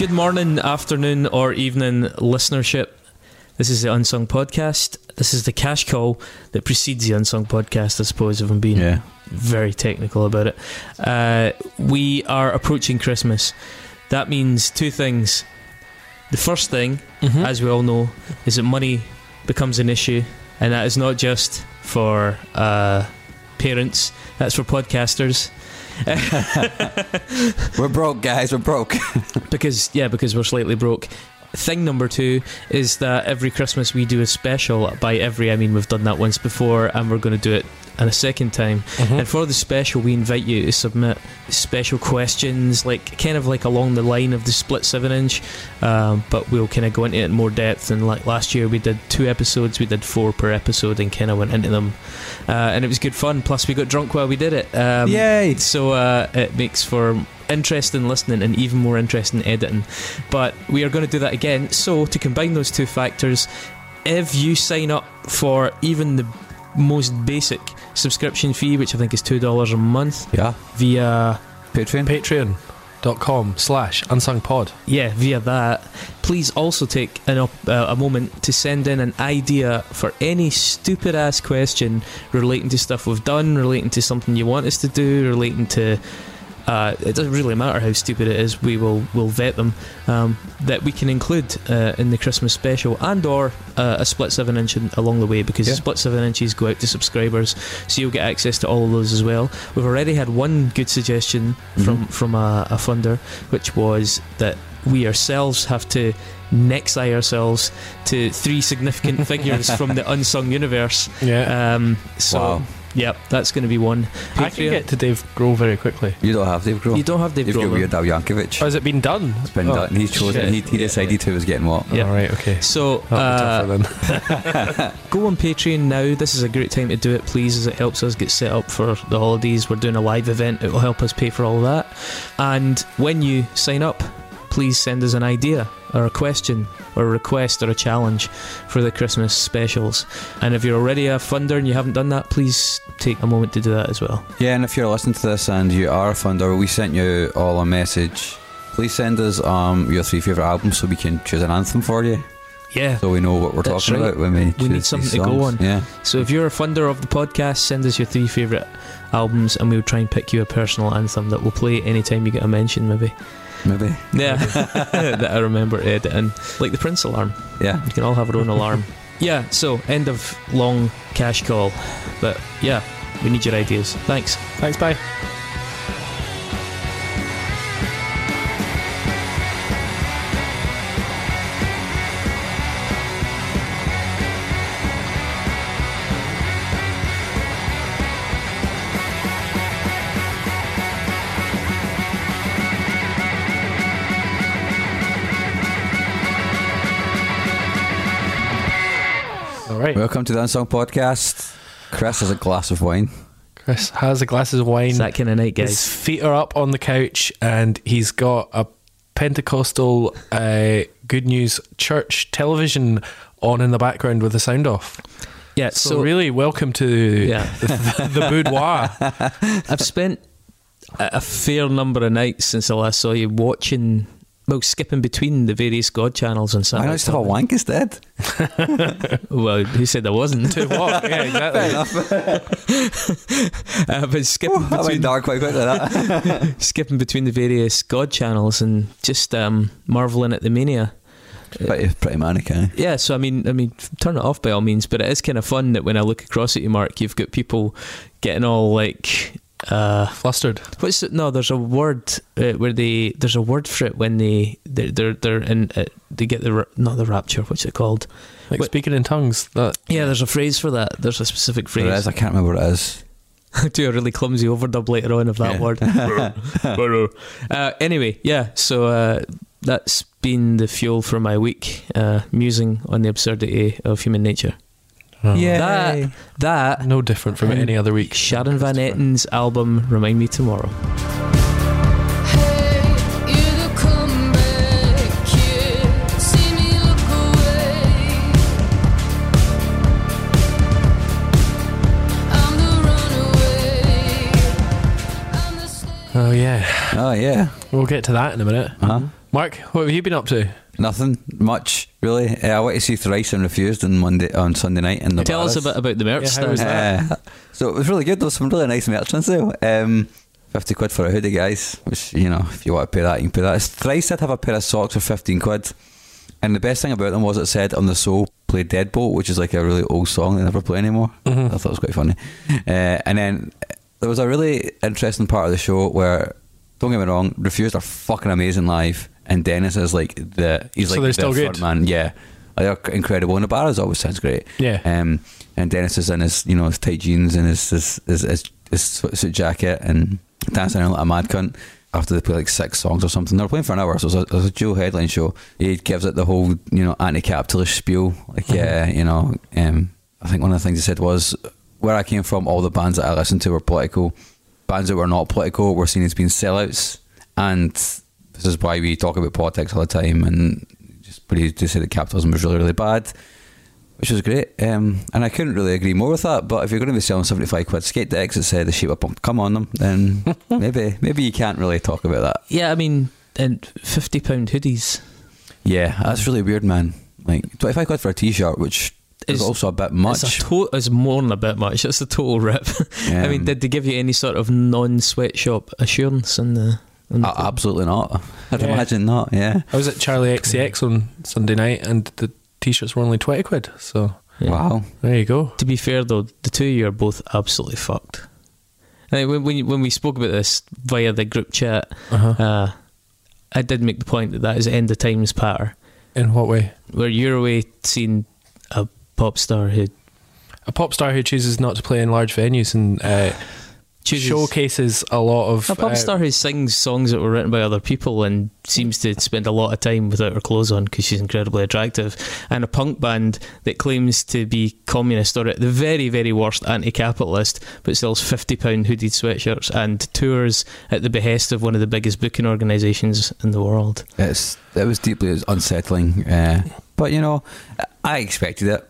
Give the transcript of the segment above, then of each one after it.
Good morning, afternoon, or evening, listenership. This is the Unsung Podcast. This is the cash call that precedes the Unsung Podcast, I suppose, if I'm being Yeah. very technical about it. Uh, we are approaching Christmas. That means two things. The first thing, Mhm. as we all know, is that money becomes an issue, and that is not just for uh, parents, that's for podcasters. We're broke, guys. We're broke. because yeah, because we're slightly broke. Thing number two is that every Christmas we do a special. By every, I mean we've done that once before, and we're going to do it and a second time. Mhm. And for the special, we invite you to submit special questions, like kind of like along the line of the split seven inch. Um, but we'll kind of go into it in more depth. And like last year, we did two episodes. We did four per episode, and kind of went into them. Uh, and it was good fun. Plus, we got drunk while we did it. Um, Yay! so uh, it makes for interesting listening and even more interesting editing. But we are going to do that again. So to combine those two factors, if you sign up for even the most basic subscription fee, which I think is two dollars a month, Yeah. via Patreon. Patreon.com slash unsung pod. yeah via that, please also take an op- uh, a moment to send in an idea for any stupid ass question relating to stuff we've done, relating to something you want us to do, relating to. Uh, it doesn't really matter how stupid it is. We will will vet them um, that we can include uh, in the Christmas special and or uh, a split seven inch along the way because Yeah. split seven inches go out to subscribers, so you'll get access to all of those as well. We've already had one good suggestion from from a, a funder, which was that we ourselves have to next eye ourselves to three significant figures from the unsung universe. Yeah. Um, so, Wow. Yep, that's going to be one. I can Patreon- get to Dave Grohl very quickly. You don't have Dave Grohl. You don't have Dave You've got Grohl. Weird Al Yankovic. Has it been done? It's been Oh, done. He's chosen. He, shit. he decided who was getting what. Yeah. All right, okay. So, uh, go on Patreon now. This is a great time to do it, please, as it helps us get set up for the holidays. We're doing a live event, it will help us pay for all that. And when you sign up, please send us an idea or a question or a request or a challenge for the Christmas specials. And if you're already a funder and you haven't done that, please take a moment to do that as well. Yeah, and if you're listening to this and you are a funder, we sent you all a message. Please send us um, your three favourite albums so we can choose an anthem for you, Yeah. so we know what we're That's talking right. about when we. We need something to go on. Yeah, So if you're a funder of the podcast, send us your three favourite albums and we'll try and pick you a personal anthem that we'll play anytime you get a mention, maybe. Maybe. Yeah, that I remember uh, editing. Like the Prince alarm. Yeah. We can all have our own alarm. Yeah, so end of long cash call. But yeah, we need your ideas. Thanks. Thanks, bye. Welcome to the Unsung Podcast. Chris has a glass of wine. Chris has a glass of wine. It's that kind of night, guys. His feet are up on the couch, and he's got a Pentecostal uh, Good News Church television on in the background with the sound off. Yeah, So, so, really, welcome to Yeah. the, the boudoir. I've spent a a fair number of nights since I last saw you watching, well, skipping between the various God channels and Why Saturday. not just have a wank instead? Well, who said I wasn't? to what? Yeah, exactly. I've been skipping That went between dark quite quickly. That. skipping between the various God channels and just um, marveling at the mania. pretty, pretty manic, eh? Yeah, so I mean, I mean, turn it off by all means. But it is kind of fun that when I look across at you, Mark, you've got people getting all like, uh, Flustered. what's it? No, there's a word uh, where they there's a word for it when they they're they're, they're in uh, they get the not the rapture. What's it called? Like What- speaking in tongues. That Yeah, there's a phrase for that. There's a specific phrase. is. I can't remember what it is. do a really clumsy overdub later on of that Yeah. word. uh, anyway, yeah. So uh, that's been the fuel for my week, uh, musing on the absurdity of human nature. Oh, That that no different from any other week. Sharon Van Etten's album "Remind Me Tomorrow." Hey, you come back here, see me look away. I'm the runaway. I'm the Oh yeah, Oh yeah. we'll get to that in a minute. Uh huh. Mark, what have you been up to? Nothing much really. Uh, I went to see Thrice and Refused on Monday on Sunday night in the. Tell us a bit about the merch Yeah, how was that? Uh, so it was really good. There was some really nice merch on sale. Um, 50 quid for a hoodie, guys. Which, you know, if you want to pay that, you can pay that. Thrice did have a pair of socks for 15 quid. And the best thing about them was it said on the sole, play Deadbolt, which is like a really old song they never play anymore. Mhm. I thought it was quite funny. Uh, and then there was a really interesting part of the show where, don't get me wrong, Refused are fucking amazing live. And Dennis is like the, he's So like they're the still front good? man. Yeah. They're incredible. And the bar always sounds great. Yeah. Um, and Dennis is in his, you know, his tight jeans and his his his, his, his suit jacket and dancing around like a mad cunt. After they play like six songs or something, they were playing for an hour, so it was a, it was a dual headline show. He gives it the whole, you know, anti-capitalist spiel. Like, yeah, you know, um, I think one of the things he said was, where I came from, all the bands that I listened to were political. Bands that were not political were seen as being sellouts, and this is why we talk about politics all the time. And just pretty to say that capitalism was really, really bad which was great. Um, and I couldn't really agree more with that. But if you're going to be selling 75 quid skate decks that say the shape up come on them, then maybe maybe you can't really talk about that. Yeah, I mean, and fifty pound hoodies. Yeah, that's really weird, man. Like 25 quid for a t-shirt, which is also a bit much. It's, a to- it's more than a bit much. It's a total rip. I mean, Um, did they give you any sort of non-sweatshop assurance in the? In the A- absolutely not. I'd Yeah. imagine not. Yeah. I was at Charli XCX on Sunday night, and the t-shirts were only twenty quid. So Yeah. Wow. there you go. To be fair, though, the two of you are both absolutely fucked. I when, when, when we spoke about this via the group chat, Uh-huh. uh, I did make the point that that is end of times patter, In what way? where you're away seeing a pop star who A pop star who chooses not to play in large venues and uh, chooses showcases a lot of a pop uh, star who sings songs that were written by other people and seems to spend a lot of time without her clothes on because she's incredibly attractive, and a punk band that claims to be communist or at the very, very worst anti-capitalist, but sells fifty-pound hooded sweatshirts and tours at the behest of one of the biggest booking organisations in the world. It's it was deeply unsettling. Uh, but you know, I expected it.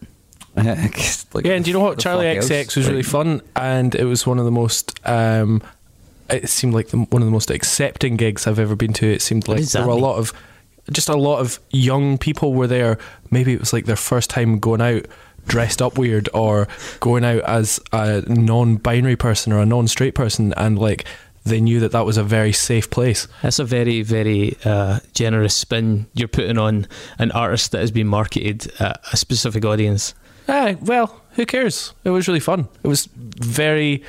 Like, Yeah, and do you know what? Charli fuck else? XX was really fun, and it was one of the most. Um, it seemed like the, one of the most accepting gigs I've ever been to. It seemed like there were a mean? lot of, just a lot of young people were there. Maybe it was like their first time going out dressed up weird, or going out as a non-binary person or a non-straight person, and like they knew that that was a very safe place. That's a very, very uh, generous spin you're putting on an artist that has been marketed at a specific audience. Ah, well, who cares? It was really fun. It was very,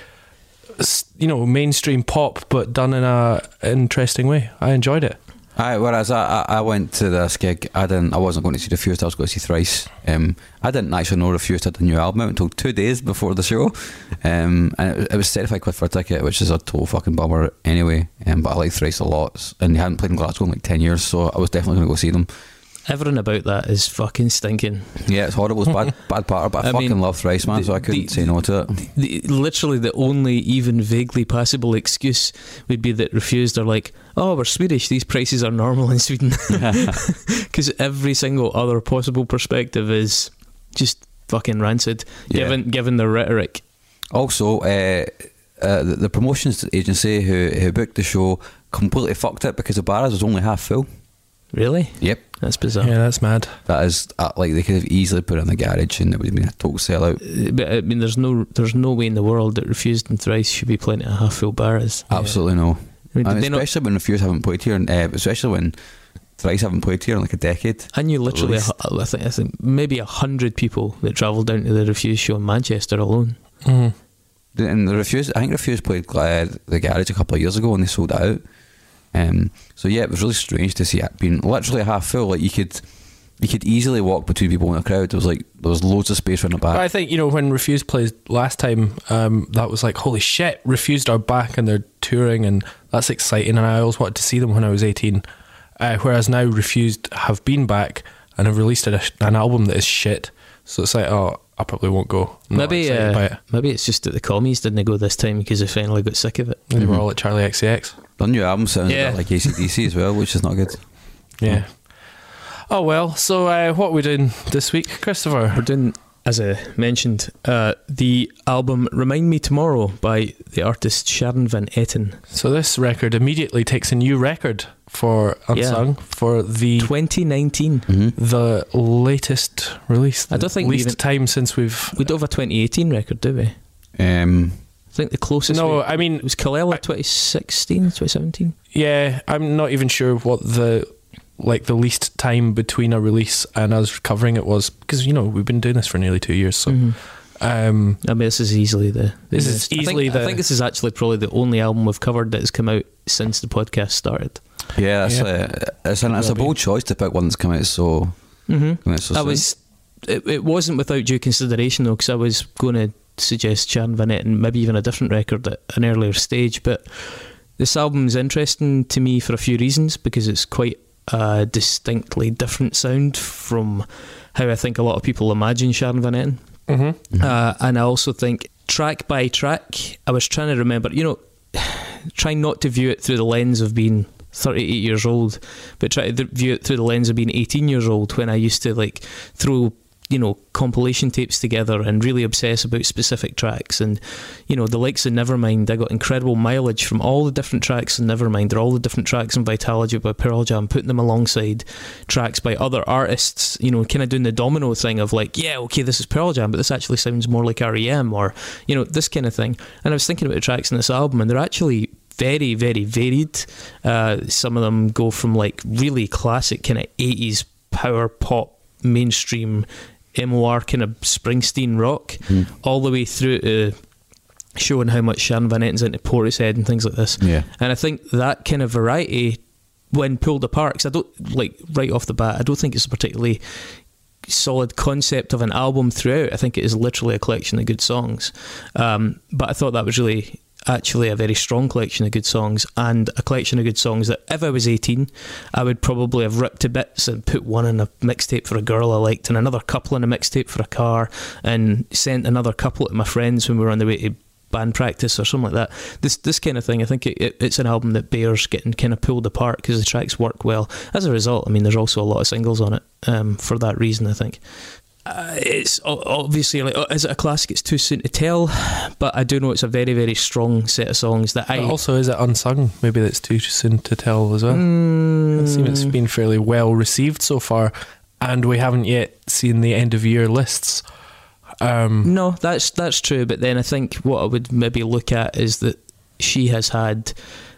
you know, mainstream pop, but done in a interesting way. I enjoyed it. I, whereas I, I, went to this gig, I didn't. I wasn't going to see Refused. I was going to see Thrice. Um, I didn't actually know Refused had a new album until two days before the show, um, and it, it was thirty-five quid for a ticket, which is a total fucking bummer anyway. Um, but I like Thrice a lot, and they hadn't played in Glasgow in like ten years, so I was definitely going to go see them. Everything about that is fucking stinking. Yeah, it's horrible. It's bad, bad part, but I, I fucking mean, love Thrice, man. the- so I couldn't the- say no to it. The, literally, the only even vaguely passable excuse would be that refused are like, "Oh, we're Swedish. These prices are normal in Sweden." Because every single other possible perspective is just fucking rancid, Yeah. given given the rhetoric. Also, uh, uh, the, the promotions agency who who booked the show completely fucked it because the Barras was only half full. Really, Yep. that's bizarre. Yeah, that's mad. That is uh, like they could have easily put it in the garage and it would have been a total sellout. Uh, But I mean, there's no there's no way in the world that refused and thrice should be playing at a half full Barras. Absolutely no. I mean, And did they not? especially when Refuse haven't played here, and, uh, especially when Thrice haven't played here in like a decade. I knew literally, a, least. hu- I think, I think maybe a hundred people that travelled down to the Refuse show in Manchester alone. Mhm. And the Refuse, I think Refuse played uh, the garage a couple of years ago and they sold it out. Um, so yeah, it was really strange to see it being literally half full. Like you could, you could easily walk between people in a crowd. There was like there was loads of space around the But back. I think you know when Refused played last time, um, that was like holy shit. Refused are back and they're touring, and that's exciting. And I always wanted to see them when I was eighteen. Uh, whereas now Refused have been back and have released a, an album that is shit. So it's like, oh, I probably won't go. I'm maybe excited uh, it. maybe it's just that the commies didn't go this time because they finally got sick of it. They were all at Charli XCX. The new album sounds Yeah. a bit like ACDC as well, which is not good. Yeah. Oh well. So uh, what are we doing this week, Christopher? We're doing as I mentioned, uh, the album "Remind Me Tomorrow" by the artist Sharon Van Etten, So this record immediately takes a new record for Unsung for the 2019. hmm the latest release. I don't think we least even- time since we've. We don't have a 2018 record, do we? I think the closest. No, we- I mean, it was Kalila 2016, 2017. yeah, I'm not even sure what the like the least time between a release and us covering it was because you know we've been doing this for nearly two years. So, Mhm. um, I mean, this is easily the. This is best. I easily think, the- I think this is actually probably the only album we've covered that has come out since the podcast started. yeah, that's Yeah. A, it's, an, it's a bold choice to pick one that's come out so. Mm-hmm. Come out so I soon. was. It, it wasn't without due consideration though, because I was going to suggest Sharon Van Etten and maybe even a different record at an earlier stage. But this album's interesting to me for a few reasons because it's quite a distinctly different sound from how I think a lot of people imagine Sharon Van Etten. mhm. Uh, and I also think track by track, I was trying to remember, you know, trying not to view it through the lens of being 38 years old, but try to view it through the lens of being 18 years old when I used to like throw, you know, compilation tapes together and really obsess about specific tracks. And, you know, the likes of Nevermind, I got incredible mileage from all the different tracks in Nevermind or all the different tracks in Vitalogy by Pearl Jam, putting them alongside tracks by other artists, you know, kind of doing the domino thing of like, yeah, okay, this is Pearl Jam, but this actually sounds more like REM or, you know, this kind of thing. And I was thinking about the tracks in this album, and they're actually very, very varied. Uh, some of them go from like really classic kind of 80s power pop, mainstream, MOR kind of Springsteen rock, Mm. all the way through to showing how much Sharon Van Etten's into Portishead and things like this. Yeah. And I think that kind of variety, when pulled apart, because I don't like right off the bat, I don't think it's a particularly solid concept of an album throughout. I think it is literally a collection of good songs. Um, but I thought that was really actually a very strong collection of good songs and a collection of good songs that if I was 18 I would probably have ripped to bits and put one in a mixtape for a girl I liked and another couple in a mixtape for a car and sent another couple to my friends when we were on the way to band practice or something like that. This this kind of thing, I think it, it, it's an album that bears getting kind of pulled apart because the tracks work well. As a result, I mean, there's also a lot of singles on it um, for that reason. I think uh, it's obviously like, is it a classic? It's too soon to tell, but I do know it's a very very strong set of songs that I But also, is it unsung? Maybe that's too soon to tell as well. Mm, It seems it's been fairly well received so far, and we haven't yet seen the end of year lists. Um, No, that's that's true. But then I think what I would maybe look at is that she has had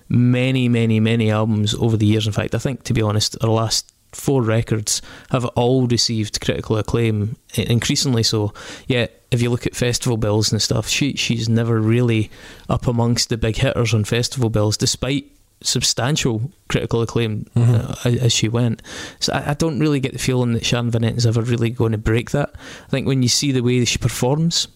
many, many, many albums over the years. In fact, I think to be honest, her last four records have all received critical acclaim, increasingly so. Yet, if you look at festival bills and stuff, she she's never really up amongst the big hitters on festival bills, despite substantial critical acclaim Mhm. uh, as- she went. So I, I don't really get the feeling that Sharon Van Etten's ever really going to break that. I think when you see the way that she performs,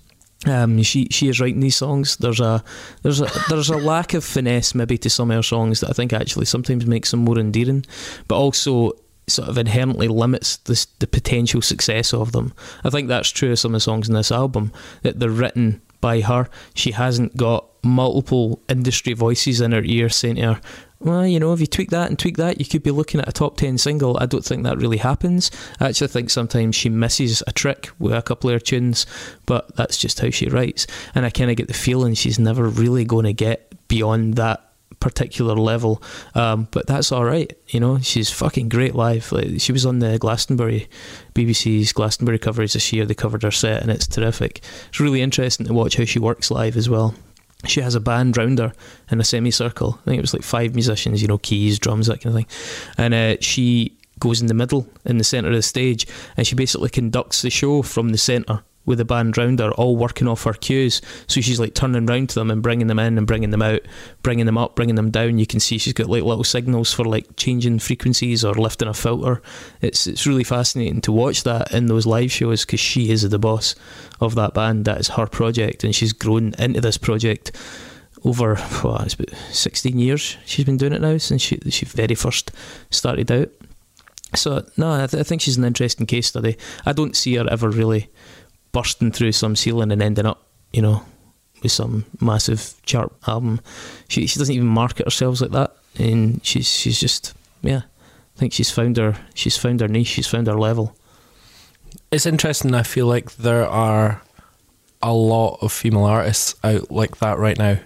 um, she she is writing these songs. There's a there's a there's a lack of finesse maybe to some of her songs that I think actually sometimes makes them more endearing, but also sort of inherently limits this, the potential success of them. I think that's true of some of the songs in this album that they're written by her. She hasn't got multiple industry voices in her ear saying to her, well, you know, if you tweak that and tweak that, you could be looking at a top 10 single. I don't think that really happens. I actually think sometimes she misses a trick with a couple of her tunes, but that's just how she writes. And I kind of get the feeling she's never really going to get beyond that particular level. Um, but that's all right, you know. She's fucking great live. Like she was on the Glastonbury, BBC's Glastonbury coverage this year. They covered her set, and it's terrific. It's really interesting to watch how she works live as well. She has a band round her in a semicircle. I think it was like five musicians, you know, keys, drums, that kind of thing. And uh, she goes in the middle, in the centre of the stage, and she basically conducts the show from the centre with the band round her, all working off her cues. So she's like turning round to them and bringing them in and bringing them out, bringing them up, bringing them down. You can see she's got like little signals for like changing frequencies or lifting a filter. It's it's really fascinating to watch that in those live shows because she is the boss of that band. That is her project, and she's grown into this project over well, it's about sixteen years. She's been doing it now since she she very first started out. So no, I, th- I think she's an interesting case study. I don't see her ever really bursting through some ceiling and ending up, you know, with some massive chart album. She she doesn't even market herself like that, and she's she's just yeah. I think she's found her she's found her niche. She's found her level. It's interesting. I feel like there are a lot of female artists out like that right now.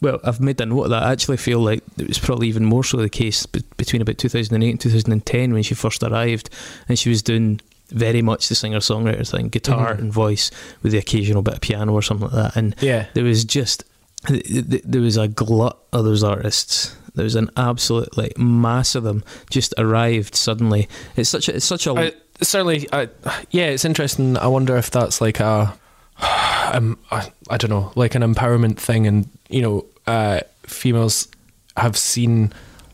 Well, I've made a note of that. I actually feel like it was probably even more so the case be- between about 2008 and 2010 when she first arrived and she was doing very much the singer songwriter thing guitar Mhm. and voice with the occasional bit of piano or something like that. And Yeah. there was just, th- th- there was a glut of those artists. There was an absolute like mass of them just arrived suddenly. It's such a, it's such a, I, certainly, I, yeah, it's interesting. I wonder if that's like a, um, I, I don't know, like an empowerment thing, and you know, uh, females have seen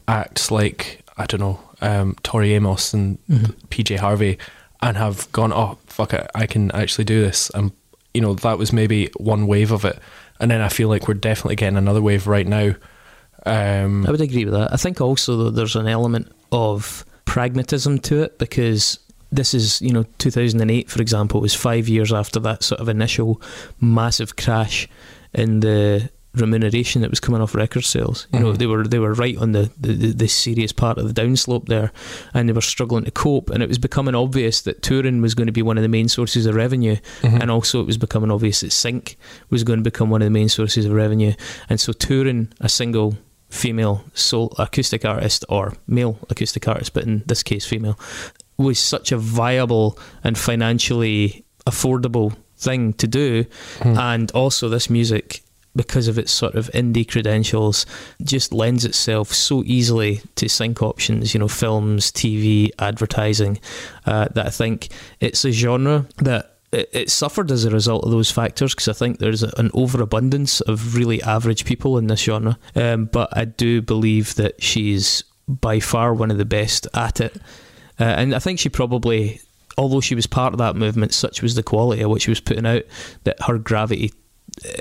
acts like I don't know, um, Tori Amos and Mhm. PJ Harvey, and have gone, oh fuck it, I can actually do this, and you know, that was maybe one wave of it, and then I feel like we're definitely getting another wave right now. Um, I would agree with that. I think also though there's an element of pragmatism to it because this is you know 2008 for example was five years after that sort of initial massive crash in the remuneration that was coming off record sales. You know Mhm. they were they were right on the, the the serious part of the downslope there, and they were struggling to cope. And it was becoming obvious that touring was going to be one of the main sources of revenue mhm. and also it was becoming obvious that sync was going to become one of the main sources of revenue and so touring a single female soul acoustic artist or male acoustic artist but in this case female was such a viable and financially affordable thing to do Hmm. and also this music because of its sort of indie credentials just lends itself so easily to sync options you know films tv advertising uh, that i think it's a genre that it, suffered as a result of those factors because I think there's an overabundance of really average people in this genre. Um, but I do believe that she's by far one of the best at it. Uh, and I think she probably, although she was part of that movement, such was the quality of what she was putting out that her gravity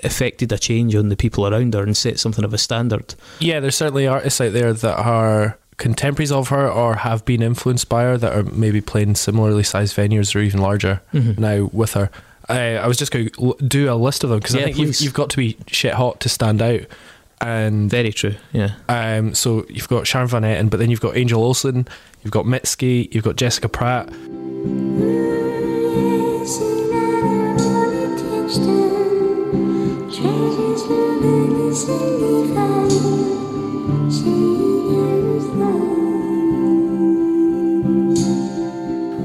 affected a change on the people around her and set something of a standard. Yeah, there's certainly artists out there that are contemporaries of her or have been influenced by her that are maybe playing similarly sized venues or even larger Mhm. now with her. I, I was just going to do a list of them because Yeah, I think you've, you've got to be shit hot to stand out. And Very true. Yeah. um, so you've got Sharon Van Etten, but then you've got Angel Olsen, you've got Mitski, you've got Jessica Pratt.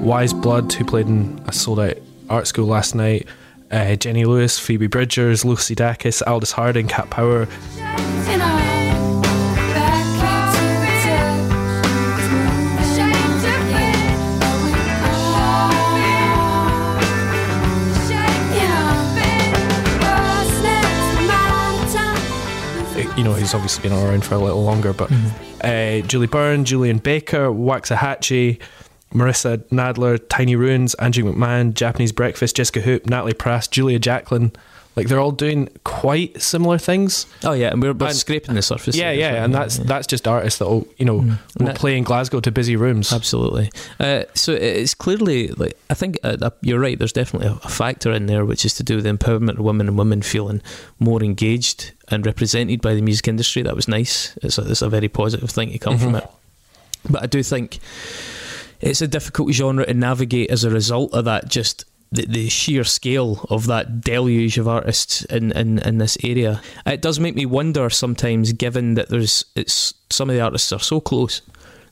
Weyes Blood, who played in a sold out art school last night. Uh, Jenny Lewis, Phoebe Bridgers, Lucy Dacus, Aldous Harding, Cat Power. You know, he's obviously been around for a little longer, but uh, Julie Byrne, Julien Baker, Waxahatchee, Marissa Nadler, Tiny Ruins, Angie McMahon, Japanese Breakfast, Jesca Hoop, Natalie Prass, Julia Jacklin. Like they're all doing quite similar things. Oh yeah, and we're, we're And- scraping the surface. yeah, yeah, so, and that's yeah. that's just artists that will you know Mm. will That- play in Glasgow to busy rooms. Absolutely. Uh, so it's clearly like I think uh, uh, you're right. There's definitely a, factor in there which is to do with the empowerment of women and women feeling more engaged and represented by the music industry. That was nice. It's a, it's a very positive thing to come from Mhm. it. But I do think it's a difficult genre to navigate as a result of that. Just the, the sheer scale of that deluge of artists in, in, in this area. It does make me wonder sometimes, given that there's it's some of the artists are so close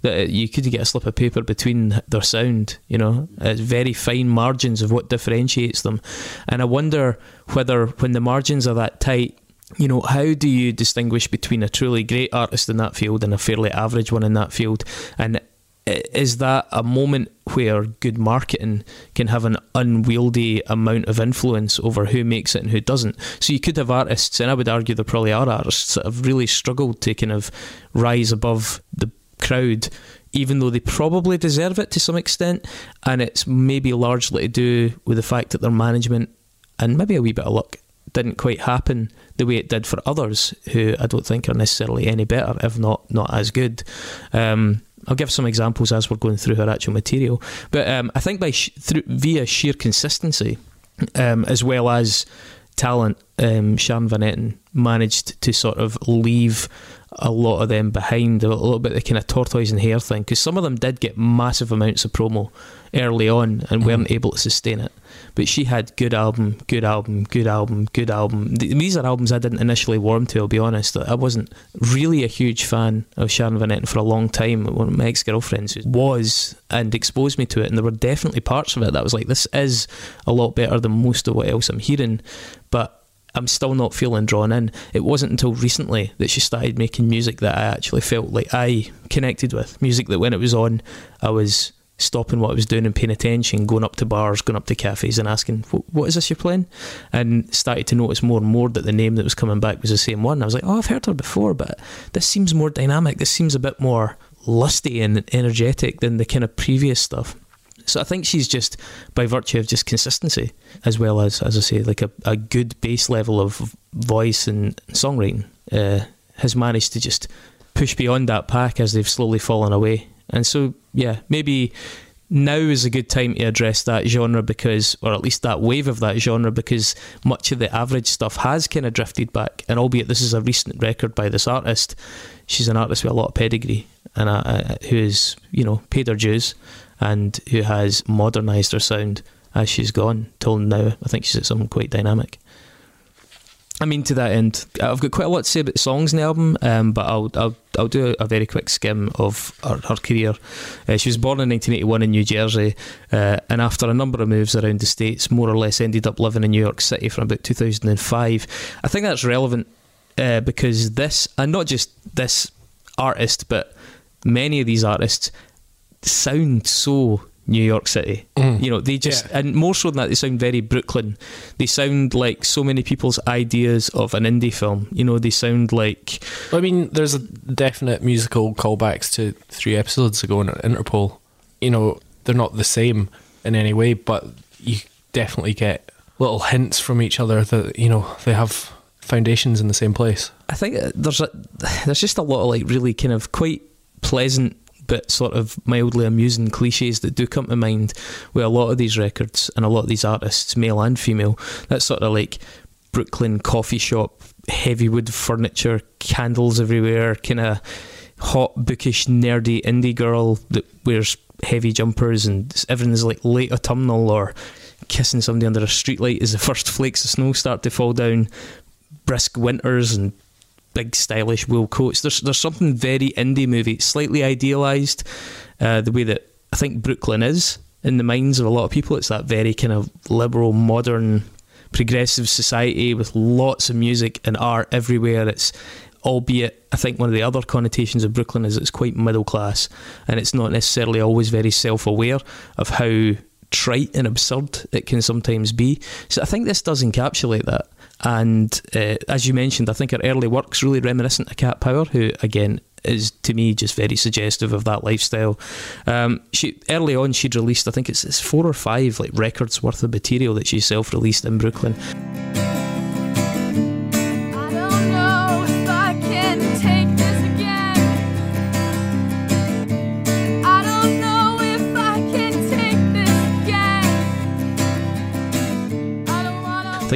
that you could get a slip of paper between their sound. You know, it's very fine margins of what differentiates them, and I wonder whether when the margins are that tight. You know, how do you distinguish between a truly great artist in that field and a fairly average one in that field? And is that a moment where good marketing can have an unwieldy amount of influence over who makes it and who doesn't? So you could have artists, and I would argue there probably are artists that have really struggled to kind of rise above the crowd, even though they probably deserve it to some extent. And it's maybe largely to do with the fact that their management and maybe a wee bit of luck didn't quite happen the way it did for others who I don't think are necessarily any better, if not not as good. Um, I'll give some examples as we're going through her actual material, but um, I think by sh- through via sheer consistency, um, as well as talent, um, Sharon Van Etten managed to sort of leave a lot of them behind a little bit the kind of tortoise and hare thing because some of them did get massive amounts of promo early on and weren't able to sustain it. But she had good album, good album, good album, good album. These are albums I didn't initially warm to. I'll be honest. I wasn't really a huge fan of Sharon Van Etten for a long time. One of my ex girlfriends was and exposed me to it, and there were definitely parts of it that was like, this is a lot better than most of what else I'm hearing. But I'm still not feeling drawn in. It wasn't until recently that she started making music that I actually felt like I connected with. Music that when it was on, I was stopping what I was doing and paying attention, going up to bars, going up to cafes and asking, What is this you're playing? And started to notice more and more that the name that was coming back was the same one. I was like, Oh, I've heard her before, but this seems more dynamic. This seems a bit more lusty and energetic than the kind of previous stuff. So I think she's just by virtue of just consistency, as well as as I say, like a, a good base level of voice and songwriting, uh, has managed to just push beyond that pack as they've slowly fallen away. And so yeah, maybe now is a good time to address that genre because, or at least that wave of that genre, because much of the average stuff has kind of drifted back. And albeit this is a recent record by this artist, she's an artist with a lot of pedigree and uh, uh, who is, you know, paid her dues and who has modernised her sound as she's gone till now. I think she's at something quite dynamic. I mean, to that end, I've got quite a lot to say about songs in the album, um, but I'll I'll I'll do a, a very quick skim of her, her career. Uh, she was born in 1981 in New Jersey, uh, and after a number of moves around the states, more or less ended up living in New York City from about 2005. I think that's relevant uh, because this, and not just this artist, but many of these artists sound so New York City. Mm. You know, they just, Yeah. and more so than that, they sound very Brooklyn. They sound like so many people's ideas of an indie film. You know, they sound like, I mean, there's a definite musical callbacks to three episodes ago in Interpol. You know, they're not the same in any way, but you definitely get little hints from each other that you know they have foundations in the same place. I think uh, there's a, there's just a lot of like really kind of quite pleasant but sort of mildly amusing cliches that do come to mind with a lot of these records and a lot of these artists, male and female. That's sort of like Brooklyn coffee shop, heavy wood furniture, candles everywhere, kind of hot, bookish, nerdy indie girl that wears heavy jumpers and everything's like late autumnal or kissing somebody under a streetlight as the first flakes of snow start to fall down, brisk winters and big stylish wool coats. There's there's something very indie movie, slightly idealised, uh, the way that I think Brooklyn is in the minds of a lot of people. It's that very kind of liberal, modern, progressive society with lots of music and art everywhere. It's albeit I think one of the other connotations of Brooklyn is it's quite middle class and it's not necessarily always very self aware of how trite and absurd it can sometimes be. So I think this does encapsulate that. And uh, as you mentioned, I think her early work's really reminiscent of Cat Power, who again is to me just very suggestive of that lifestyle. Um, she early on she'd released, I think it's, it's four or five like records worth of material that she self released in Brooklyn.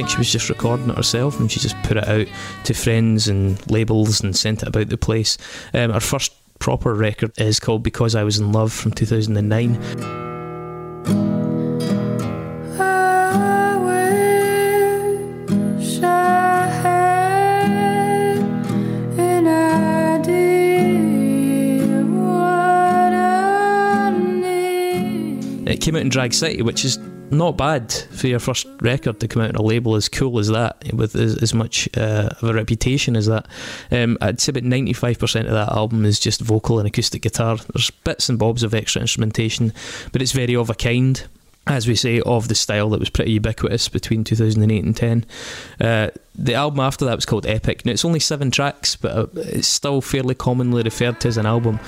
Think she was just recording it herself and she just put it out to friends and labels and sent it about the place. Um, her first proper record is called Because I Was in Love from 2009. Came out in Drag City, which is not bad for your first record to come out on a label as cool as that, with as, as much uh, of a reputation as that. Um, I'd say about 95% of that album is just vocal and acoustic guitar. There's bits and bobs of extra instrumentation, but it's very of a kind. As we say, of the style that was pretty ubiquitous between 2008 and 10. Uh, the album after that was called Epic. Now, it's only seven tracks, but uh, it's still fairly commonly referred to as an album.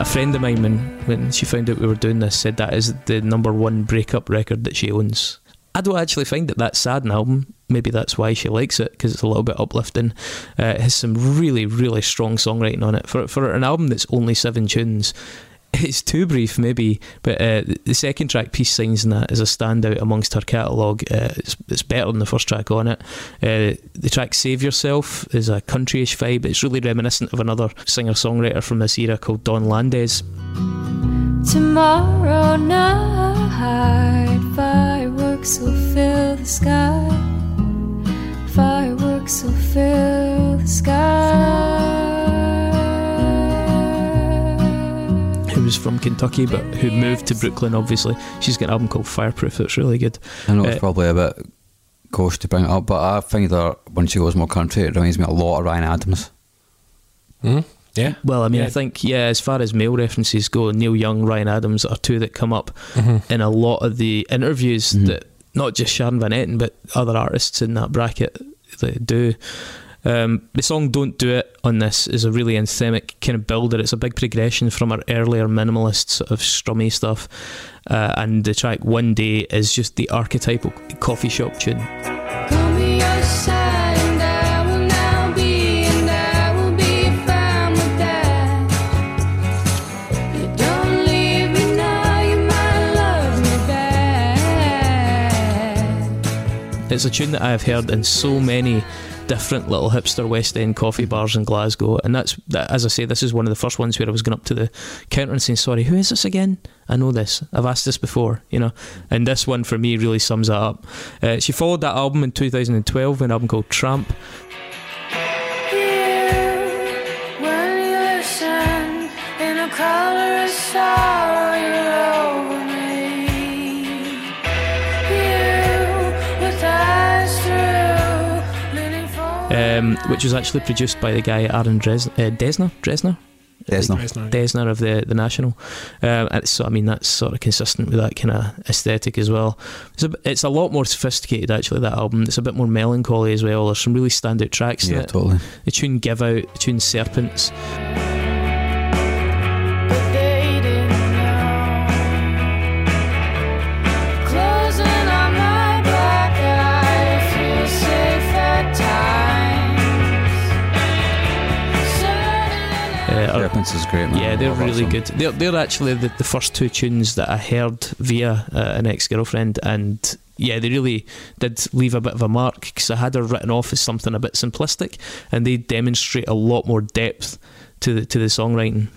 A, friend of mine, when, when she found out we were doing this, said that is the number one breakup record that she owns. I don't actually find it that sad an album. Maybe that's why she likes it because it's a little bit uplifting. Uh, it has some really, really strong songwriting on it for for an album that's only seven tunes. It's too brief, maybe, but uh, the second track, Peace Signs, in that is a standout amongst her catalogue. Uh, it's, it's better than the first track on it. Uh, the track Save Yourself is a countryish vibe. It's really reminiscent of another singer songwriter from this era called Dawn Landes. Tomorrow night, fireworks will fill the sky. Fireworks will fill the sky. Who was from Kentucky but who moved to Brooklyn, obviously. She's got an album called Fireproof. that's really good. I know it's Uh, probably a bit gauche to bring it up, but I think that when she goes more country, it reminds me a lot of Ryan Adams. Hmm? Yeah. Well, I mean, I think, yeah, as far as male references go, Neil Young, Ryan Adams are two that come up Mhm. in a lot of the interviews Mhm. that not just Sharon Van Etten, but other artists in that bracket that do. Um, the song "Don't Do It" on this is a really anthemic kind of builder. It's a big progression from our earlier minimalist sort of strummy stuff, uh, and the track "One Day" is just the archetypal coffee shop tune. Call me your side, and I will now be, and I will be fine with that. You don't leave me now, you might love me back. It's a tune that I have heard in so many different little hipster West End coffee bars in Glasgow, and that's that, as I say, this is one of the first ones where I was going up to the counter and saying, "Sorry, who is this again? I know this. I've asked this before, you know." And this one for me really sums that up. Uh, she followed that album in 2012 with an album called Tramp. Um, which was actually produced by the guy Aaron Dres- uh, Dessner. Dresner? Dessner. Dessner. Dessner of the the National. Um, so I mean that's sort of consistent with that kind of aesthetic as well. It's a, it's a lot more sophisticated actually. That album. It's a bit more melancholy as well. There's some really standout tracks in it. totally. The tune "Give Out," the tune "Serpents." Serpents is great, man. yeah, they're really song. good. They're they're actually the, the first two tunes that I heard via uh, an ex girlfriend, and yeah, they really did leave a bit of a mark because I had her written off as something a bit simplistic, and they demonstrate a lot more depth to the to the songwriting.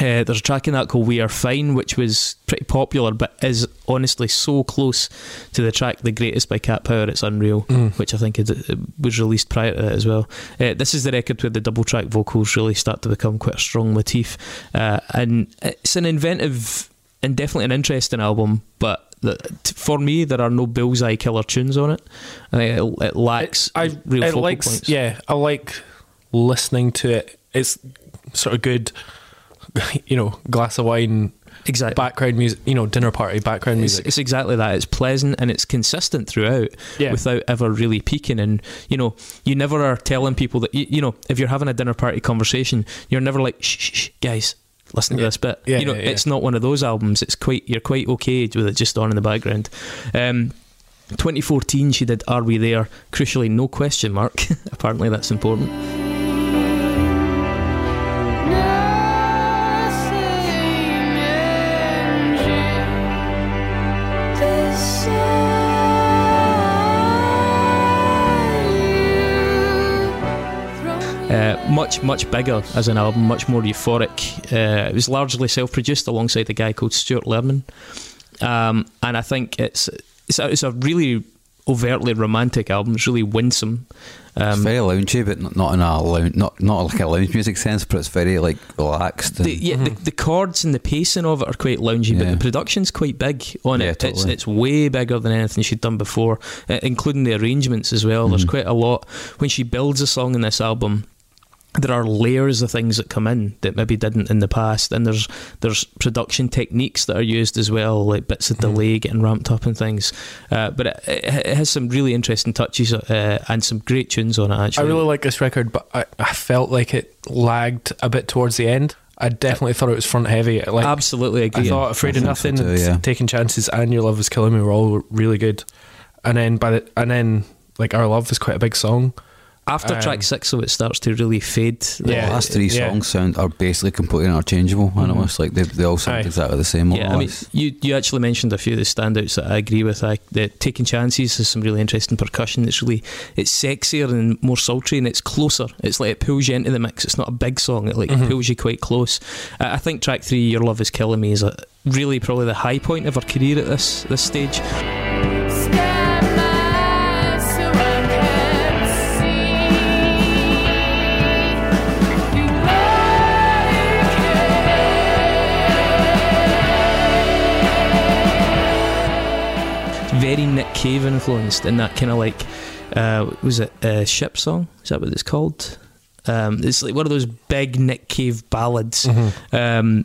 Uh, there's a track in that called "We Are Fine," which was pretty popular, but is honestly so close to the track "The Greatest" by Cat Power. It's unreal Mm. which I think it, it was released prior to it as well. Uh, this is the record where the double track vocals really start to become quite a strong motif, uh, and it's an inventive and definitely an interesting album. But for me, there are no bullseye killer tunes on it. I think it, it lacks I real it likes points. yeah I like listening to it it's sort of good you know glass of wine exactly. background music you know dinner party background It's, music it's exactly that. It's pleasant and it's consistent throughout yeah without ever really peaking. And, you know, you never are telling people that, you, you know, if you're having a dinner party conversation, you're never like, shh, shh, shh guys, listen to Yeah. this bit. Yeah, you know, it's not one of those albums. It's quite, you're quite okay with it just on in the background. Um, 2014, she did Are We There? Crucially, no question mark. Apparently, that's important. Much, much bigger as an album, much more euphoric. Uh, it was largely self-produced alongside a guy called Stewart Lerman, um, and I think it's it's a, it's a really overtly romantic album. It's really winsome. It's Um, very loungy, but not- not in a lounge, not not like a lounge music sense, but it's very like relaxed. And, the, yeah, the, the chords and the pacing of it are quite loungy, but the production's quite big on Yeah, it. It's totally. it's way bigger than anything she'd done before, uh, including the arrangements as well. There's Mhm. quite a lot when she builds a song in this album. There are layers of things that come in that maybe didn't in the past, and there's there's production techniques that are used as well, like bits of Mhm. delay getting ramped up and things. Uh, but it, it, it has some really interesting touches uh, and some great tunes on it. Actually, I really like this record but I, I felt like it lagged a bit towards the end I definitely thought it was front heavy like absolutely agree. I agree. thought Afraid I of think so Nothing too, and yeah. Taking Chances and Your Love Is Killing Me were all really good and then by the and then like Our Love is quite a big song. After Um, track six, so it starts to really fade. The Yeah. last three yeah. songs sound are basically completely interchangeable. I know it's like they, they all sound Aye. exactly the same. Yeah, I mean, you you actually mentioned a few of the standouts that I agree with. I, the taking chances has some really interesting percussion. It's really it's sexier and more sultry, and it's closer. It's like it pulls you into the mix. It's not a big song. It like Mhm. pulls you quite close. I, I think track three, "Your Love Is Killing Me," is a really probably the high point of her career at this this stage. Very Nick Cave influenced, and that kind of like uh, was it a ship song? Is that what it's called? Um, it's like one of those big Nick Cave ballads. Mm-hmm. Um,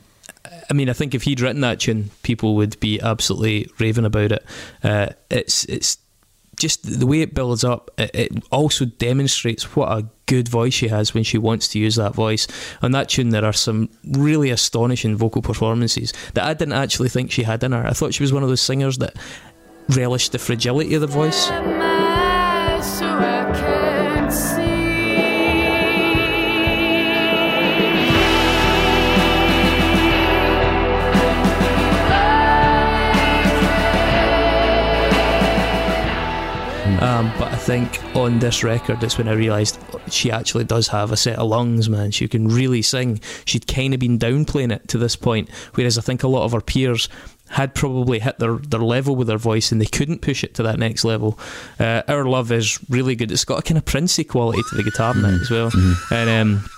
I mean, I think if he'd written that tune, people would be absolutely raving about it. Uh, it's it's just the way it builds up. It, it also demonstrates what a good voice she has when she wants to use that voice. On that tune, there are some really astonishing vocal performances that I didn't actually think she had in her. I thought she was one of those singers that relished the fragility of the voice. Um, but I think on this record, it's when I realised she actually does have a set of lungs, man. She can really sing. She'd kind of been downplaying it to this point, whereas I think a lot of her peers had probably hit their, their level with their voice and they couldn't push it to that next level. Uh, Our Love is really good. It's got a kind of princey quality to the guitar in it as well. And um,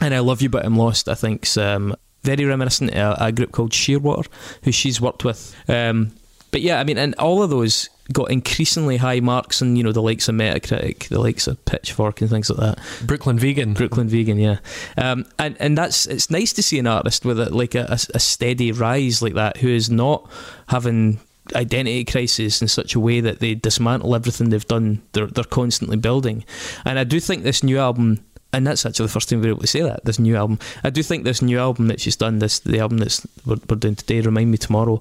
and I Love You But I'm Lost, I think's um, very reminiscent of a, a group called Shearwater, who she's worked with. Um, but yeah, I mean, and all of those got increasingly high marks on, you know, the likes of Metacritic, the likes of Pitchfork and things like that. Brooklyn Vegan. Brooklyn Vegan, yeah. Um, and, and that's, it's nice to see an artist with a, like a, a, a steady rise like that who is not having identity crisis in such a way that they dismantle everything they've done. They're, they're constantly building. And I do think this new album and that's actually the first time we're able to say that this new album. I do think this new album that she's done, this the album that's we're, we're doing today, remind me tomorrow,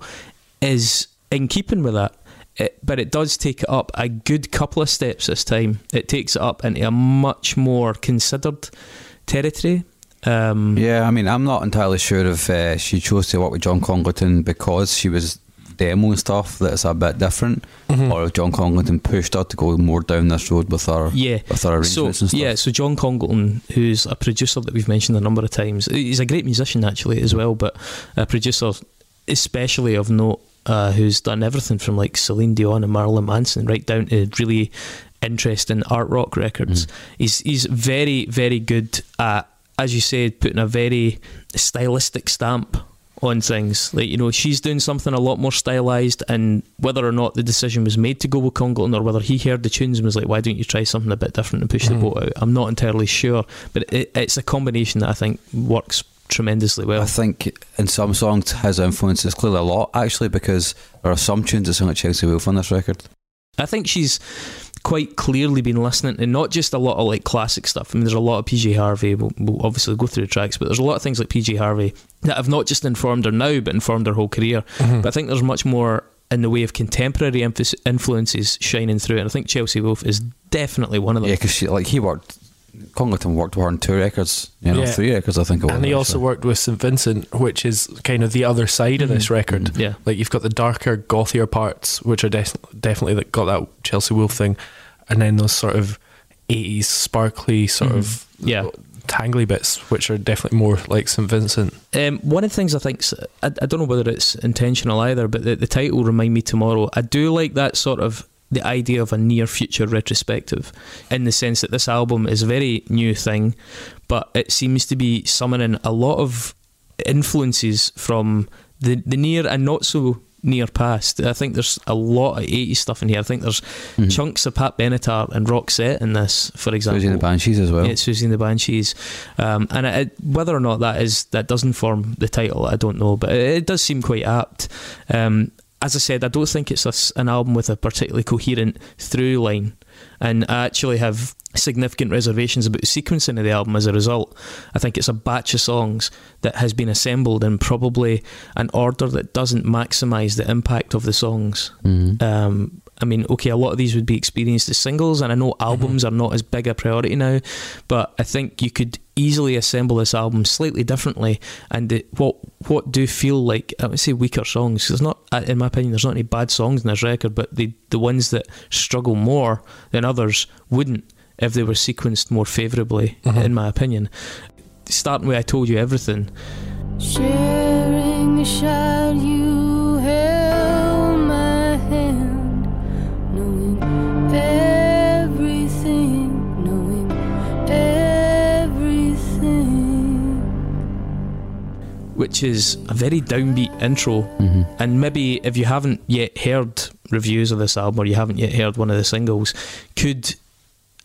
is in keeping with that. It, but it does take it up a good couple of steps this time. It takes it up into a much more considered territory. Um, Yeah, I mean, I'm not entirely sure if uh, she chose to work with John Congleton because she was demo and stuff that's a bit different, Mhm. or if John Congleton pushed her to go more down this road with her yeah. with her So and stuff. yeah, so John Congleton, who's a producer that we've mentioned a number of times, he's a great musician actually as well, but a producer especially of note, uh, who's done everything from like Celine Dion and Marilyn Manson right down to really interesting art rock records. He's he's very very good at, as you said, putting a very stylistic stamp on things. Like, you know, she's doing something a lot more stylized, and whether or not the decision was made to go with Congleton or whether he heard the tunes and was like, why don't you try something a bit different and push Mhm. the boat out? I'm not entirely sure, but it, it's a combination that I think works tremendously well. I think in some songs his influence is clearly a lot actually because there are some tunes that sound like Chelsea Wolfe on this record. I think she's quite clearly been listening to not just a lot of like classic stuff. I mean, there's a lot of PJ Harvey. We'll, we'll obviously go through the tracks, but there's a lot of things like PJ Harvey that have not just informed her now, but informed her whole career. Mhm. But I think there's much more in the way of contemporary influences shining through, and I think Chelsea Wolfe is definitely one of them. Yeah, because she like he worked, Congleton worked with her on two records, you know, Yeah. three records I think it was. and he also worked with St Vincent, which is kind of the other side of this Mhm. record. Yeah, Like you've got the darker, gothier parts, which are des- definitely that got that Chelsea Wolfe thing, and then those sort of eighties sparkly sort of Yeah. tangly bits, which are definitely more like St Vincent. Um, one of the things I think, I, I don't know whether it's intentional either, but the, the title Remind Me Tomorrow, I do like that sort of the idea of a near future retrospective in the sense that this album is a very new thing, but it seems to be summoning a lot of influences from the, the near and not so near past. I think there's a lot of 80s stuff in here. I think there's Mhm. chunks of Pat Benatar and Roxette in this, for example. Siouxsie and the Banshees as well. Yeah, Siouxsie and the Banshees. Um, and it, whether or not that is that doesn't inform the title, I don't know, but it, it does seem quite apt. Um, as I said, I don't think it's a an album with a particularly coherent through line, and I actually have significant reservations about the sequencing of the album as a result. I think it's a batch of songs that has been assembled in probably an order that doesn't maximise the impact of the songs Mhm. um, I mean, okay, a lot of these would be experienced as singles, and I know albums are not as big a priority now, but I think you could easily assemble this album slightly differently, and it, what what do feel like I would say weaker songs. There's not, in my opinion, there's not any bad songs in this record, but the the ones that struggle more than others wouldn't if they were sequenced more favorably, Mhm. in my opinion. Starting with "I Told You Everything," Sharing a shot, you which is a very downbeat intro. hmm And maybe if you haven't yet heard reviews of this album or you haven't yet heard one of the singles, could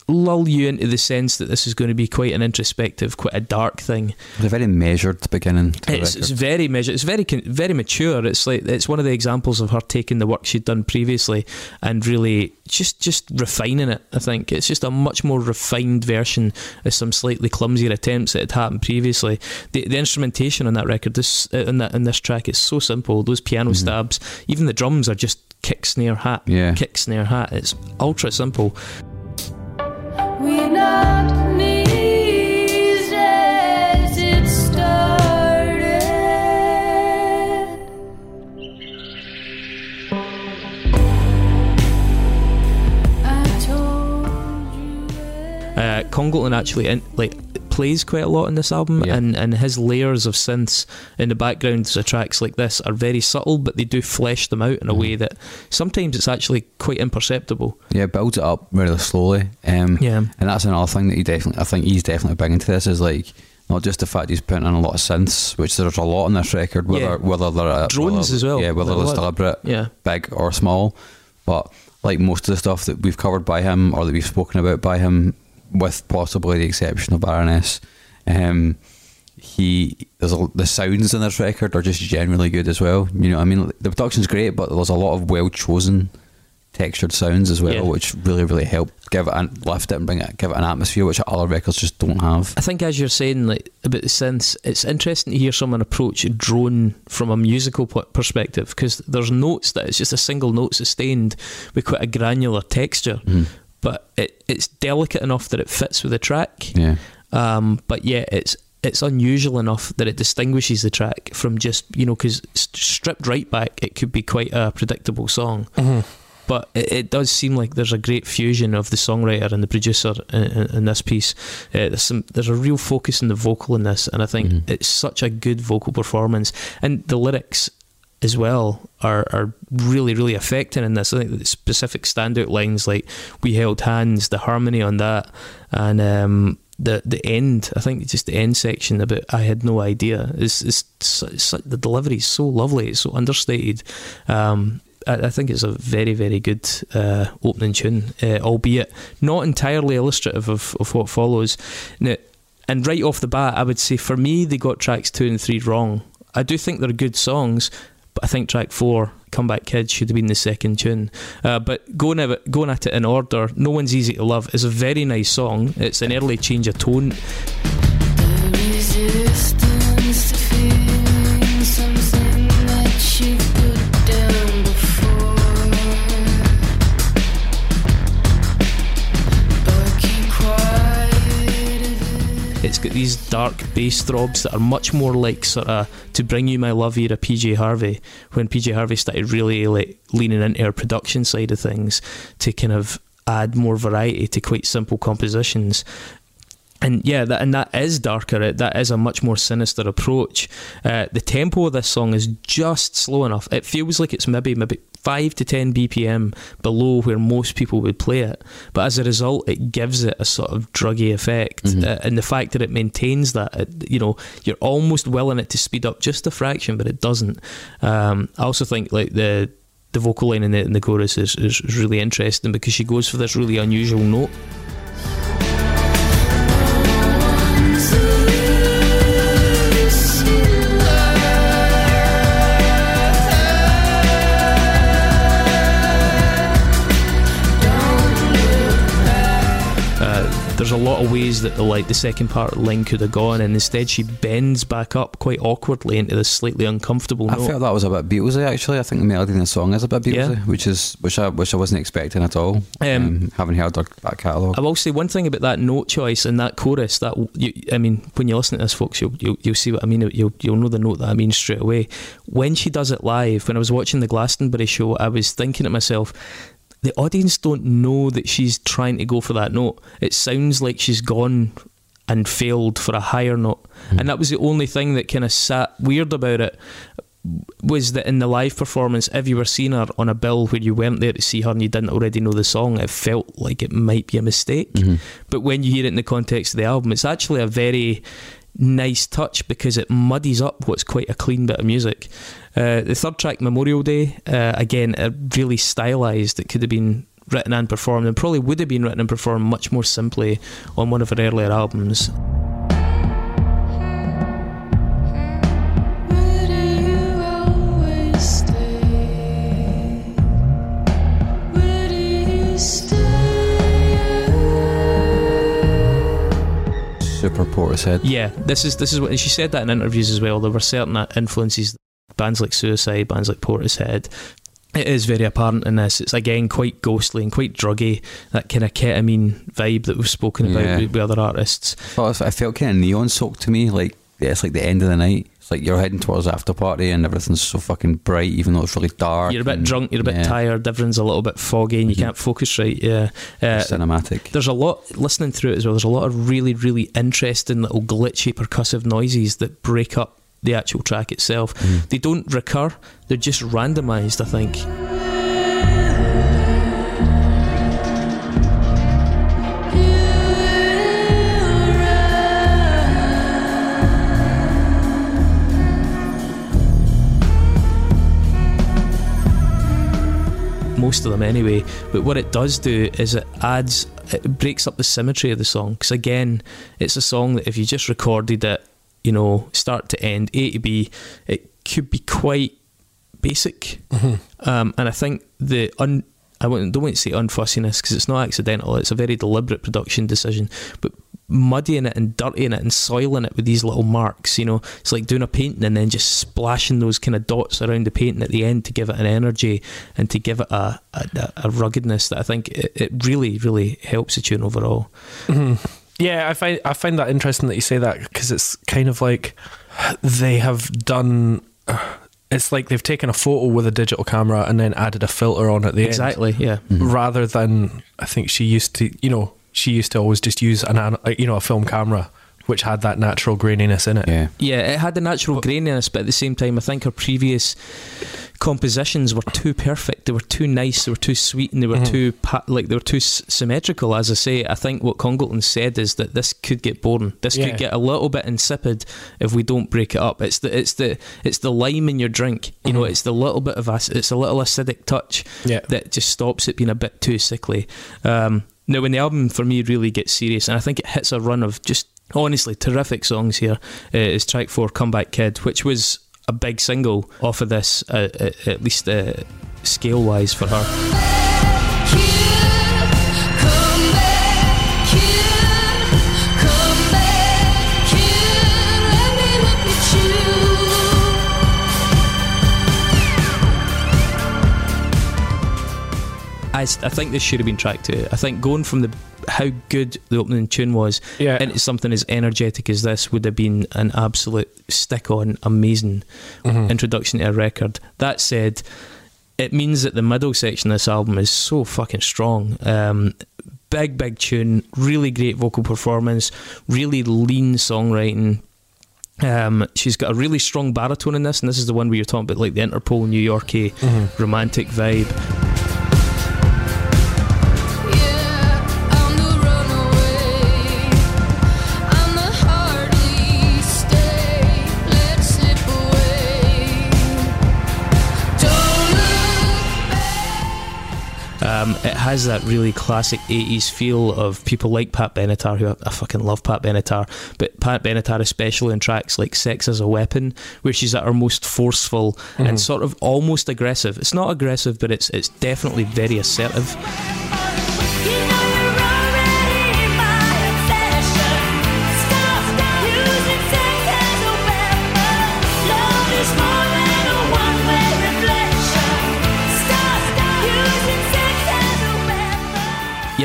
lull you into the sense that this is going to be quite an introspective, quite a dark thing. It's a very measured beginning. It's, it's very measured. It's very very mature. It's like it's one of the examples of her taking the work she'd done previously and really just just refining it. I think it's just a much more refined version of some slightly clumsier attempts that had happened previously. The, the instrumentation on that record, this uh, in that in this track, is so simple. Those piano Mhm. stabs, even the drums are just kick snare hat, yeah. kick snare hat. It's ultra simple. Uh, Congleton actually in, like plays quite a lot in this album, Yeah. and and his layers of synths in the backgrounds of tracks like this are very subtle, but they do flesh them out in a Mhm. way that sometimes it's actually quite imperceptible. Yeah, builds it up really slowly. Um, Yeah, And that's another thing that he definitely, I think he's definitely big into this is like not just the fact he's putting in a lot of synths, which there's a lot on this record, whether Yeah. whether they're Drones whether- as well. yeah, whether they're deliberate, yeah, big or small. But like most of the stuff that we've covered by him or that we've spoken about by him, with possibly the exception of Baroness, um, he there's a, the sounds in this record are just generally good as well. You know, what I mean, the production's great, but there's a lot of well chosen textured sounds as well, Yeah. which really really help give it and lift it and bring it, give it an atmosphere which other records just don't have. I think as you're saying like about the synths, it's interesting to hear someone approach drone from a musical p- perspective because there's notes that it's just a single note sustained with quite a granular texture, Mhm. But it, it's delicate enough that it fits with the track. Yeah, um, but yeah, it's it's unusual enough that it distinguishes the track from just you know because stripped right back, it could be quite a predictable song. Mm. But it, it does seem like there's a great fusion of the songwriter and the producer in, in, in this piece. Uh, there's some there's a real focus in the vocal in this, and I think Mhm. it's such a good vocal performance, and the lyrics as well are, are really really affecting in this. I think the specific standout lines like "We held hands," the harmony on that, and um, the the end. I think just the end section about "I had no idea" su- su- the delivery is so lovely. It's so understated. Um, I, I think it's a very very good uh, opening tune, uh, albeit not entirely illustrative of, of what follows. Now, and right off the bat, I would say for me they got tracks two and three wrong. I do think they're good songs, I think track four, "Comeback Kids," should have been the second tune. Uh, but going at it, going at it in order, "No One's Easy to Love" is a very nice song. It's an early change of tone. It's got these dark bass throbs that are much more like sort of "To Bring You My Love" era PJ Harvey, when PJ Harvey started really like leaning into her production side of things to kind of add more variety to quite simple compositions. And yeah, that and that is darker. That is a much more sinister approach. Uh, the tempo of this song is just slow enough. It feels like it's maybe maybe five to ten BPM below where most people would play it, but as a result, it gives it a sort of druggy effect. Mhm. Uh, and the fact that it maintains that, it, you know, you're almost willing it to speed up just a fraction, but it doesn't. Um, I also think like the the vocal line in the, in the chorus is is really interesting because she goes for this really unusual note. A lot of ways that the like the second part of line could have gone, and instead she bends back up quite awkwardly into this slightly uncomfortable I note. felt that was a bit Beatlesy actually. I think the melody in the song is a bit Beatlesy, Yeah. which is which I which I wasn't expecting at all. Um, having heard their back catalogue. I will say one thing about that note choice and that chorus. That you, I mean, when you listen to this, folks, you'll, you'll you'll see what I mean. You'll you'll know the note that I mean straight away. When she does it live, when I was watching the Glastonbury show, I was thinking to myself. The audience don't know that she's trying to go for that note. It sounds like she's gone and failed for a higher note, hmm. and that was the only thing that kind of sat weird about it. Was that in the live performance, if you were seeing her on a bill where you weren't there to see her and you didn't already know the song, it felt like it might be a mistake. Mm-hmm. But when you hear it in the context of the album, it's actually a very nice touch because it muddies up what's quite a clean bit of music. Uh, the third track, Memorial Day, uh, again, uh, really stylised. It could have been written and performed, and probably would have been written and performed much more simply on one of her earlier albums. Where do you always stay? Where do you stay? Super Portishead. Yeah, this is this is what she said that in interviews as well. There were certain influences, bands like Suicide, bands like Portishead. It is very apparent in this. It's again quite ghostly and quite druggy. That kind of ketamine vibe that we've spoken about Yeah. with, with other artists. Well, I felt kind of neon soaked to me. Like yeah, it's like the end of the night. It's like you're heading towards the after party and everything's so fucking bright, even though it's really dark. You're a bit and- drunk. You're a bit yeah, tired. everything's a little bit foggy, and you Mhm. can't focus right. Yeah. Uh, cinematic. there's a lot listening through it as well. There's a lot of really, really interesting little glitchy percussive noises that break up the actual track itself. Mhm. They don't recur; they're just randomized. I think. most of them anyway. But what it does do is it adds, it breaks up the symmetry of the song. Because again, it's a song that if you just recorded it, you know, start to end, A to B, it could be quite basic. Um, and I think the un, I don't want to say unfussiness because it's not accidental. It's a very deliberate production decision, but muddying it and dirtying it and soiling it with these little marks. You know, it's like doing a painting and then just splashing those kind of dots around the painting at the end to give it an energy and to give it a a, a ruggedness that I think it, it really really helps the tune overall. Yeah, I find I find that interesting that you say that because it's kind of like they have done. It's like they've taken a photo with a digital camera and then added a filter on at the Exactly. Yeah. end, rather than I think she used to. You know, she used to always just use an an- you know a film camera, which had that natural graininess in it. Yeah. Yeah, it had the natural graininess, but at the same time, I think her previous compositions were too perfect. They were too nice. They were too sweet, and they were Mhm. too pa- like they were too s- symmetrical. As I say, I think what Congleton said is that this could get boring. This Yeah. could get a little bit insipid if we don't break it up. It's the it's the it's the lime in your drink. You know, Mhm. it's the little bit of ac- it's a little acidic touch Yeah. that just stops it being a bit too sickly. Um, now, when the album for me really gets serious, and I think it hits a run of just honestly terrific songs here, uh, is track four, "Comeback Kid," which was a big single off of this, uh, uh, at least uh, scale wise for her. I, think this should have been track two. I think going from the how good the opening tune was Yeah. into something as energetic as this would have been an absolute stick on, amazing Mhm. introduction to a record. That said, it means that the middle section of this album is so fucking strong. Um, big, big tune, really great vocal performance, really lean songwriting. Um, she's got a really strong baritone in this, and this is the one where you're talking about like the Interpol New Yorkie Mhm. romantic vibe. Um, it has that really classic 80s feel of people like Pat Benatar, who I, I fucking love Pat Benatar, but Pat Benatar, especially in tracks like Sex as a Weapon, where she's at her most forceful Mhm. and sort of almost aggressive. It's not aggressive, but it's, it's definitely very assertive.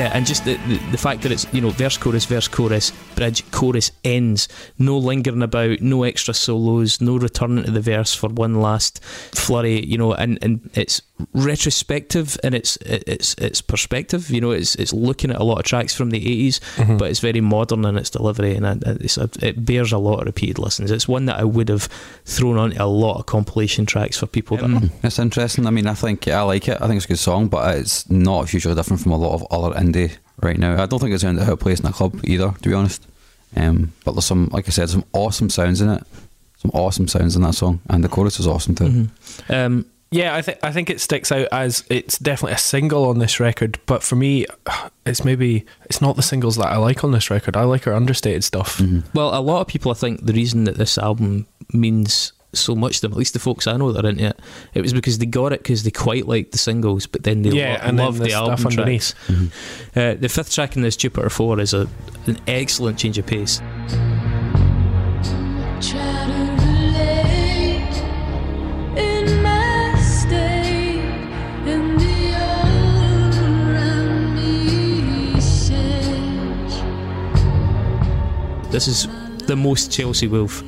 Uh, and just the, the the fact that it's you know verse chorus verse chorus bridge chorus ends. No lingering about no extra solos no returning to the verse for one last flurry you know and and it's retrospective and it's it's it's perspective you know it's it's looking at a lot of tracks from the 80s Mhm. but it's very modern in its delivery and it's a, it bears a lot of repeated listens it's one that I would have thrown onto a lot of compilation tracks for people that Mm, It's interesting. I mean, I think I like it. I think it's a good song, but it's not hugely different from a lot of other indie right now. I don't think it's out of place in a club either, to be honest. Um, but there's some, like I said, some awesome sounds in it. Some awesome sounds in that song, and the chorus is awesome too. Mhm. um Yeah, I think I think it sticks out as it's definitely a single on this record. But for me, it's maybe it's not the singles that I like on this record. I like her understated stuff. Mhm. Well, a lot of people, I think, the reason that this album means so much to them, at least the folks I know that are into it, it was because they got it because they quite liked the singles, but then they Yeah, lo- and then loved the the, stuff album underneath. tracks. Mhm. Uh, the fifth track in this Jupiter 4 is a, an excellent change of pace. This is the most Chelsea Wolfe.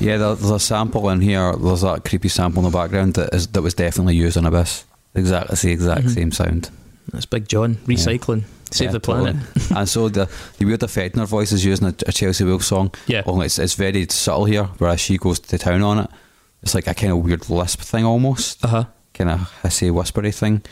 Yeah, there, there's a sample in here. There's that creepy sample in the background that is that was definitely used on Abyss. Exactly, it's the exact Mhm. same sound. That's Big John recycling, save Yeah, the planet. totally. and so the the weird effect in her voice is using a, a Chelsea Wolfe song. Yeah. Only it's it's very subtle here, whereas she goes to town on it. It's like a kind of weird lisp thing almost, Uh huh. kind of hissy whispery thing.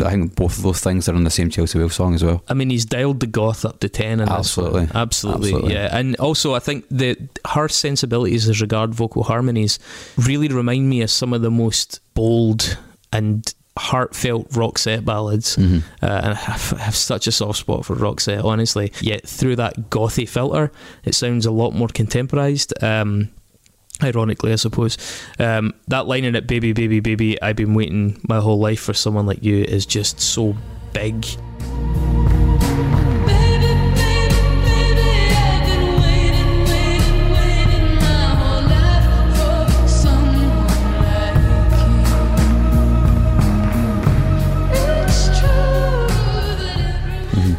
I think both of those things are on the same Chelsea Wolfe song as well. I mean, he's dialed the goth up to ten, and Absolutely. absolutely, Absolutely. yeah. And also, I think that her sensibilities as regard vocal harmonies really remind me of some of the most bold and heartfelt Roxette ballads. Mm-hmm. Uh, and I have, I have such a soft spot for Roxette, honestly. Yet through that gothy filter, it sounds a lot more contemporized. Um, ironically, I suppose. Um, that line in it, baby, baby, baby, I've been waiting my whole life for someone like you, is just so big.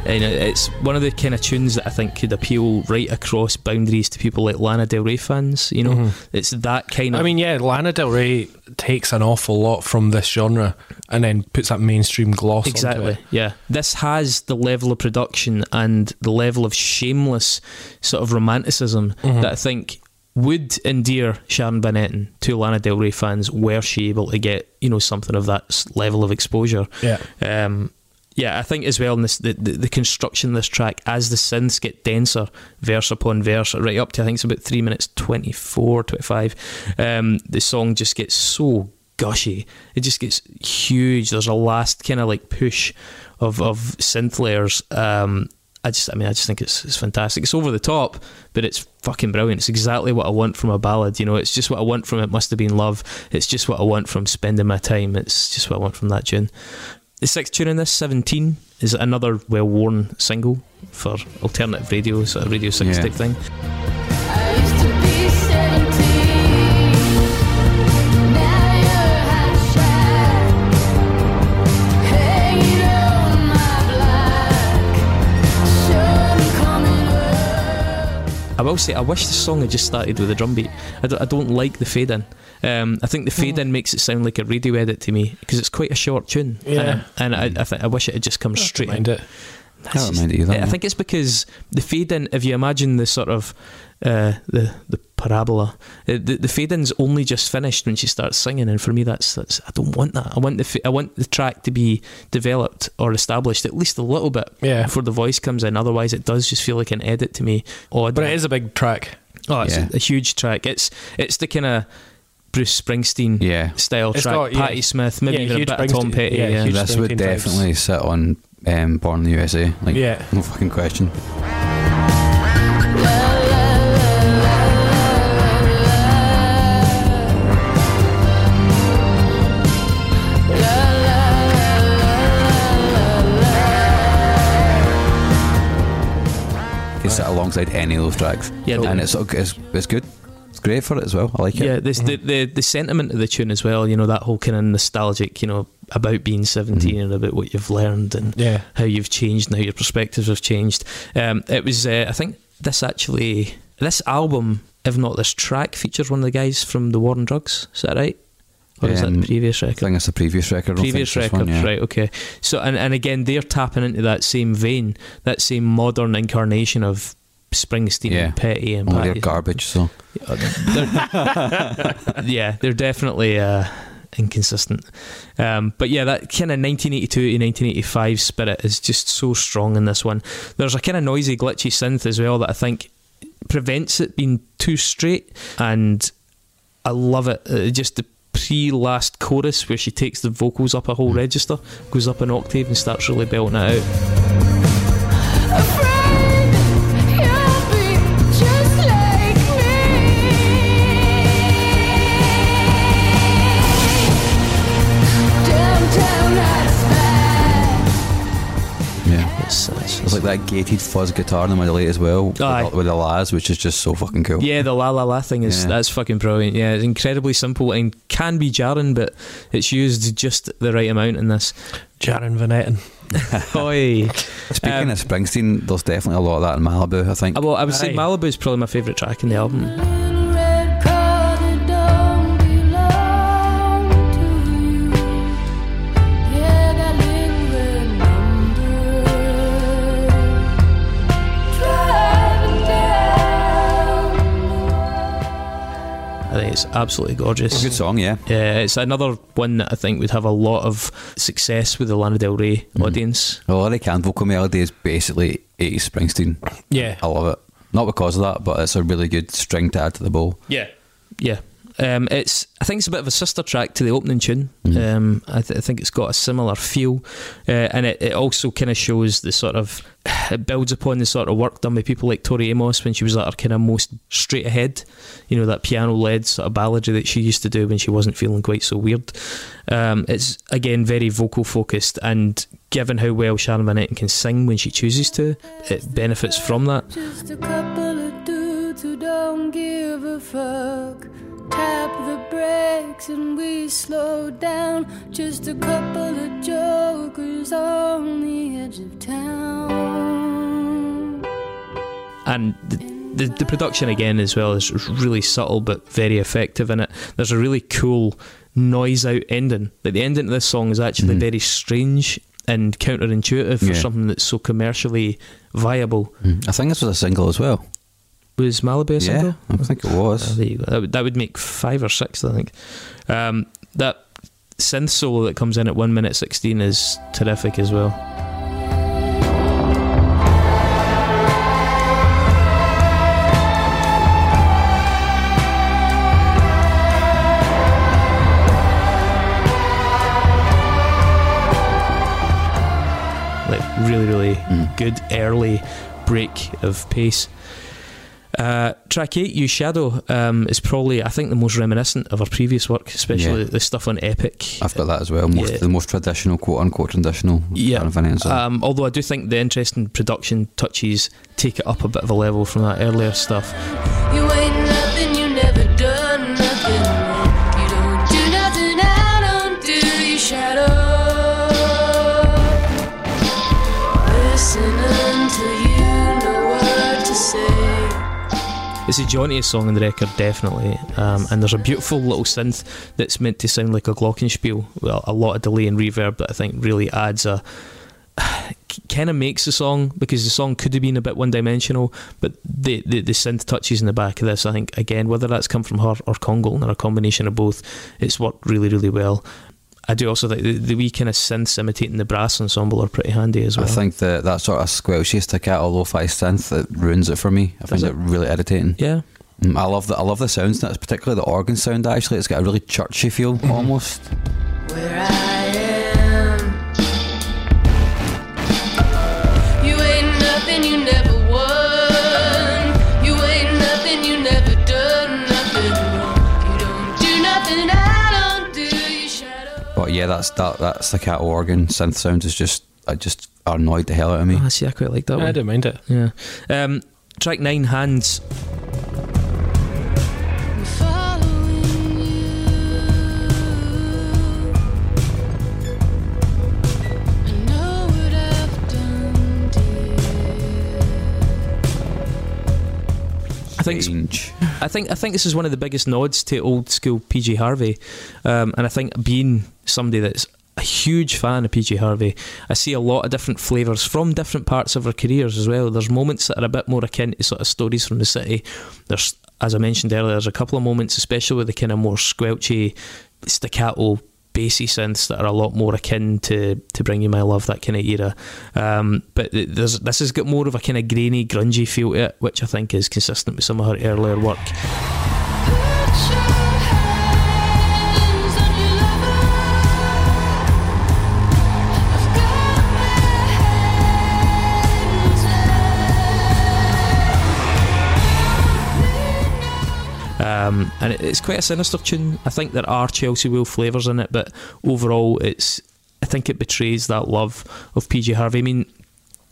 And it's one of the kind of tunes that I think could appeal right across boundaries to people like Lana Del Rey fans. You know, Mhm. it's that kind of. I mean, yeah, Lana Del Rey takes an awful lot from this genre and then puts that mainstream gloss Exactly. Yeah. This has the level of production and the level of shameless sort of romanticism Mhm. that I think would endear Sharon Van Etten to Lana Del Rey fans were she able to get, you know, something of that level of exposure. Yeah. Um, yeah, I think as well in this the, the, the construction of this track as the synths get denser, verse upon verse, right up to I think it's about three minutes 24, 25, um, the song just gets so gushy. It just gets huge. There's a last kind of like push of, of synth layers. Um, I just, I mean, I just think it's, it's fantastic. It's over the top, but it's fucking brilliant. It's exactly what I want from a ballad. You know, it's just what I want from It Must Have Been Love. It's just what I want from Spending My Time. It's just what I want from that tune. The sixth tune in this, 17, is another well worn single for alternative radio, sort of radio six Yeah. type thing. I will say, I wish the song had just started with a drum beat. I don't, I don't like the fade in. Um, I think the fade in makes it sound like a radio edit to me because it's quite a short tune. Yeah. Um, and I, I, think I wish it had just come straight in. Mind it. I don't mind it either. I think it's because the fade in. If you imagine the sort of uh, the the parabola, uh, the the fade in's only just finished when she starts singing, and for me, that's that's I don't want that. I want the I want the track to be developed or established at least a little bit Yeah. before the voice comes in. Otherwise, it does just feel like an edit to me. Odd, But it is a big track. Oh, it's Yeah. a, a huge track. It's it's the kind of Bruce Springsteen Yeah. style It's track. got- yeah. Smith, maybe Yeah, even a huge bit of Tom Petty. yeah, Yeah, this would Springsteen vibes. definitely sit on um, Born in the USA. Like, Yeah. no fucking question. Alongside any of those tracks. Yeah, and it's, it's it's good. It's great for it as well. I like Yeah, it. this, the, the the sentiment of the tune as well. You know that whole kind of nostalgic. You know about being 17 Mhm. and about what you've learned and Yeah. how you've changed and how your perspectives have changed. Um, it was, uh, I think, this actually, this album, if not this track, features one of the guys from the War on Drugs. Is that right? Or is that Um, the previous I think it's the previous record. I don't think previous it's record, one, yeah. right? Okay. So, and, and again, they're tapping into that same vein, that same modern incarnation of Springsteen Yeah. and Petty and Only they're garbage. So they're- yeah, they're definitely uh, inconsistent. Um, but yeah, that kind of 1982 to 1985 spirit is just so strong in this one. There's a kind of noisy, glitchy synth as well that I think prevents it being too straight, and I love it. Uh, just the pre-last chorus where she takes the vocals up a whole register, goes up an octave, and starts really belting it out. It's, it's, it's like that gated fuzz guitar in the middle eight as well with, the- with the Laz, which is just so fucking cool. Yeah, the la la la thing is Yeah. that's fucking brilliant. Yeah, it's incredibly simple and can be jarring, but it's used just the right amount in this. Jaron Van Etten. Oi. Speaking Um, of Springsteen, there's definitely a lot of that in Malibu. I think. Uh, Well, I would say Malibu is probably my favourite track in the album. I think it's absolutely gorgeous. A Good song, yeah. Yeah, it's another one that I think would have a lot of success with the Lana Del Rey Mhm. audience. Well, Larry Can vocal melody is basically 80s Springsteen. Yeah. I love it. Not because of that, but it's a really good string to add to the bow. Yeah, yeah. Um, it's I think it's a bit of a sister track to the opening tune. Mhm. Um, I, th- I think it's got a similar feel, uh, and it, it also kind of shows the sort of it builds upon the sort of work done by people like Tori Amos when she was at her kind of most straight ahead. You know that piano led sort of balladry that she used to do when she wasn't feeling quite so weird. Um, it's again very vocal focused, and given how well Sharon Van Etten can sing when she chooses to, it benefits from that. Just a couple of dudes who don't give a fuck. Tap the brakes and we slow down. Just a couple of jokers on the edge of town. and the, the, the production again as well is really subtle but very effective in it. There's a really cool noise out ending. Like the ending of this song is actually Mhm. very strange and counterintuitive for something that's so commercially viable. I think this was a single as well. Was Malibu a yeah, single? I think it Oh, was. there you go. That would, that would make five or six, I think. Um, that synth solo that comes in at one minute sixteen is terrific as well. Like really, really Mm. good early break of pace. Uh, track 8, You Shadow, um, is probably, I think, the most reminiscent of our previous work, especially Yeah. the stuff on Epic. I've got that as well. Most, Yeah. The most traditional, quote unquote, traditional. Yeah. Sharon Van Etten. Um, although I do think the interesting production touches take it up a bit of a level from that earlier stuff. You It's the jauntiest song on the record, definitely. Um, and there's a beautiful little synth that's meant to sound like a glockenspiel. Well, a lot of delay and reverb that I think really adds a. kind of makes the song because the song could have been a bit one dimensional, but the, the the synth touches in the back of this, I think, again, whether that's come from her or Congal or a combination of both, it's worked really, really well. I do also think the, the wee kind of synths imitating the brass ensemble are pretty handy as well. I think that that sort of squelchy staccato lo-fi synth that ruins it for me. I Does find it? it really irritating. Yeah. Mm, I love the I love the sounds. That's particularly the organ sound. Actually, it's got a really churchy feel almost. yeah, that's that that staccato organ synth sound is just I just annoyed the hell out of me. I oh, see. I quite like that. Yeah, one. I didn't mind it. Yeah. Um, track nine, hands. I think. I think I think this is one of the biggest nods to old school PJ Harvey, um, and I think being somebody that's a huge fan of PJ Harvey, I see a lot of different flavours from different parts of her careers as well. There's moments that are a bit more akin to sort of stories from the city. There's, as I mentioned earlier, there's a couple of moments, especially with the kind of more squelchy, staccato. Bassy synths that are a lot more akin to to Bring You My Love, that kind of era. Um, but there's this has got more of a kind of grainy, grungy feel to it, which I think is consistent with some of her earlier work. Um, and it, it's quite a sinister tune. I think there are Chelsea Wolfe flavours in it, but overall, it's I think it betrays that love of PJ Harvey. I mean,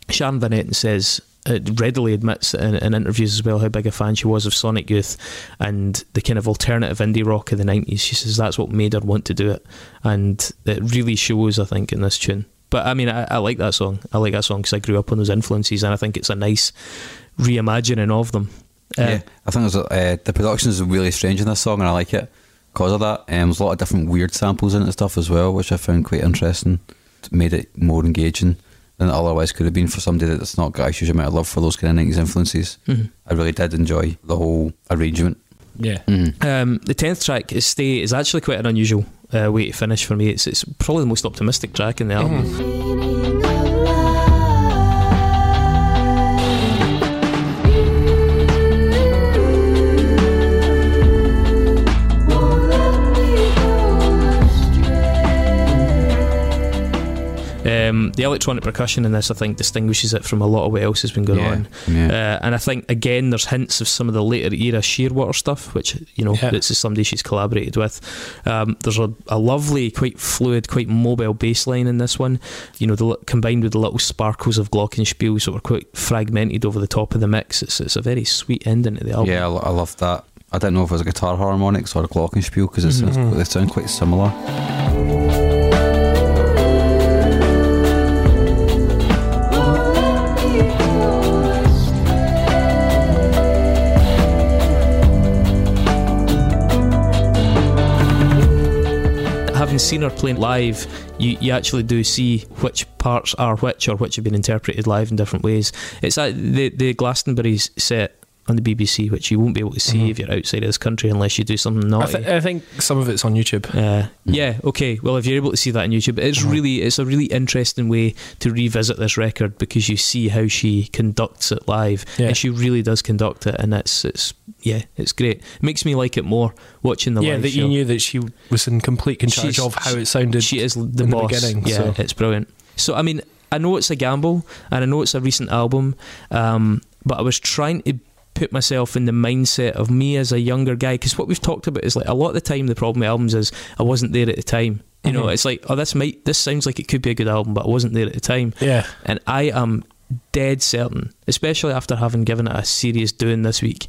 Sharon Van Etten says it readily admits in, in interviews as well how big a fan she was of Sonic Youth and the kind of alternative indie rock of the 90s. She says that's what made her want to do it, and it really shows, I think, in this tune. But I mean, I, I like that song. I like that song because I grew up on those influences, and I think it's a nice reimagining of them. Uh, yeah, I think there's a, uh, the production is really strange in this song, and I like it because of that. Um, there's a lot of different weird samples in it and stuff as well, which I found quite interesting. It made it more engaging than it otherwise could have been for somebody that's not got a huge amount of love for those kind of 90s influences. mhm. I really did enjoy the whole arrangement. Yeah. Mm. Um, the tenth track is "Stay" is actually quite an unusual uh, way to finish for me. It's it's probably the most optimistic track in the album. Mhm. Um, the electronic percussion in this, I think, distinguishes it from a lot of what else has been going Yeah, on. yeah. Uh, and I think again, there's hints of some of the later era Shearwater stuff, which you know, Yeah. this is somebody she's collaborated with. Um, there's a, a lovely, quite fluid, quite mobile bass line in this one. You know, the, combined with the little sparkles of glockenspiel, sort of quite fragmented over the top of the mix. It's, it's a very sweet ending to the album. Yeah, I, I love that. I didn't know if it was a guitar harmonics or a glockenspiel because Mhm. they sound quite similar. Having seen her playing live, you, you actually do see which parts are which or which have been interpreted live in different ways. It's at the the Glastonbury's set on the BBC, which you won't be able to see Mhm. if you're outside of this country unless you do something I, th- I think some of it's on YouTube. Uh, yeah, okay. Well, if you're able to see that on YouTube, it's Mhm. really it's a really interesting way to revisit this record because you see how she conducts it live, Yeah. and she really does conduct it, and it's it's yeah, it's great. It makes me like it more watching the yeah, live Yeah, that show. you knew that she was in complete control of how it sounded. She is the the boss. beginning, yeah, so- it's brilliant. So I mean, I know it's a gamble, and I know it's a recent album, um, but I was trying to put myself in the mindset of me as a younger guy because what we've talked about is like a lot of the time the problem with albums is I wasn't there at the time. You know, Mhm. it's like oh this might this sounds like it could be a good album, but I wasn't there at the time, yeah, and I am dead certain, especially after having given it a serious doing this week.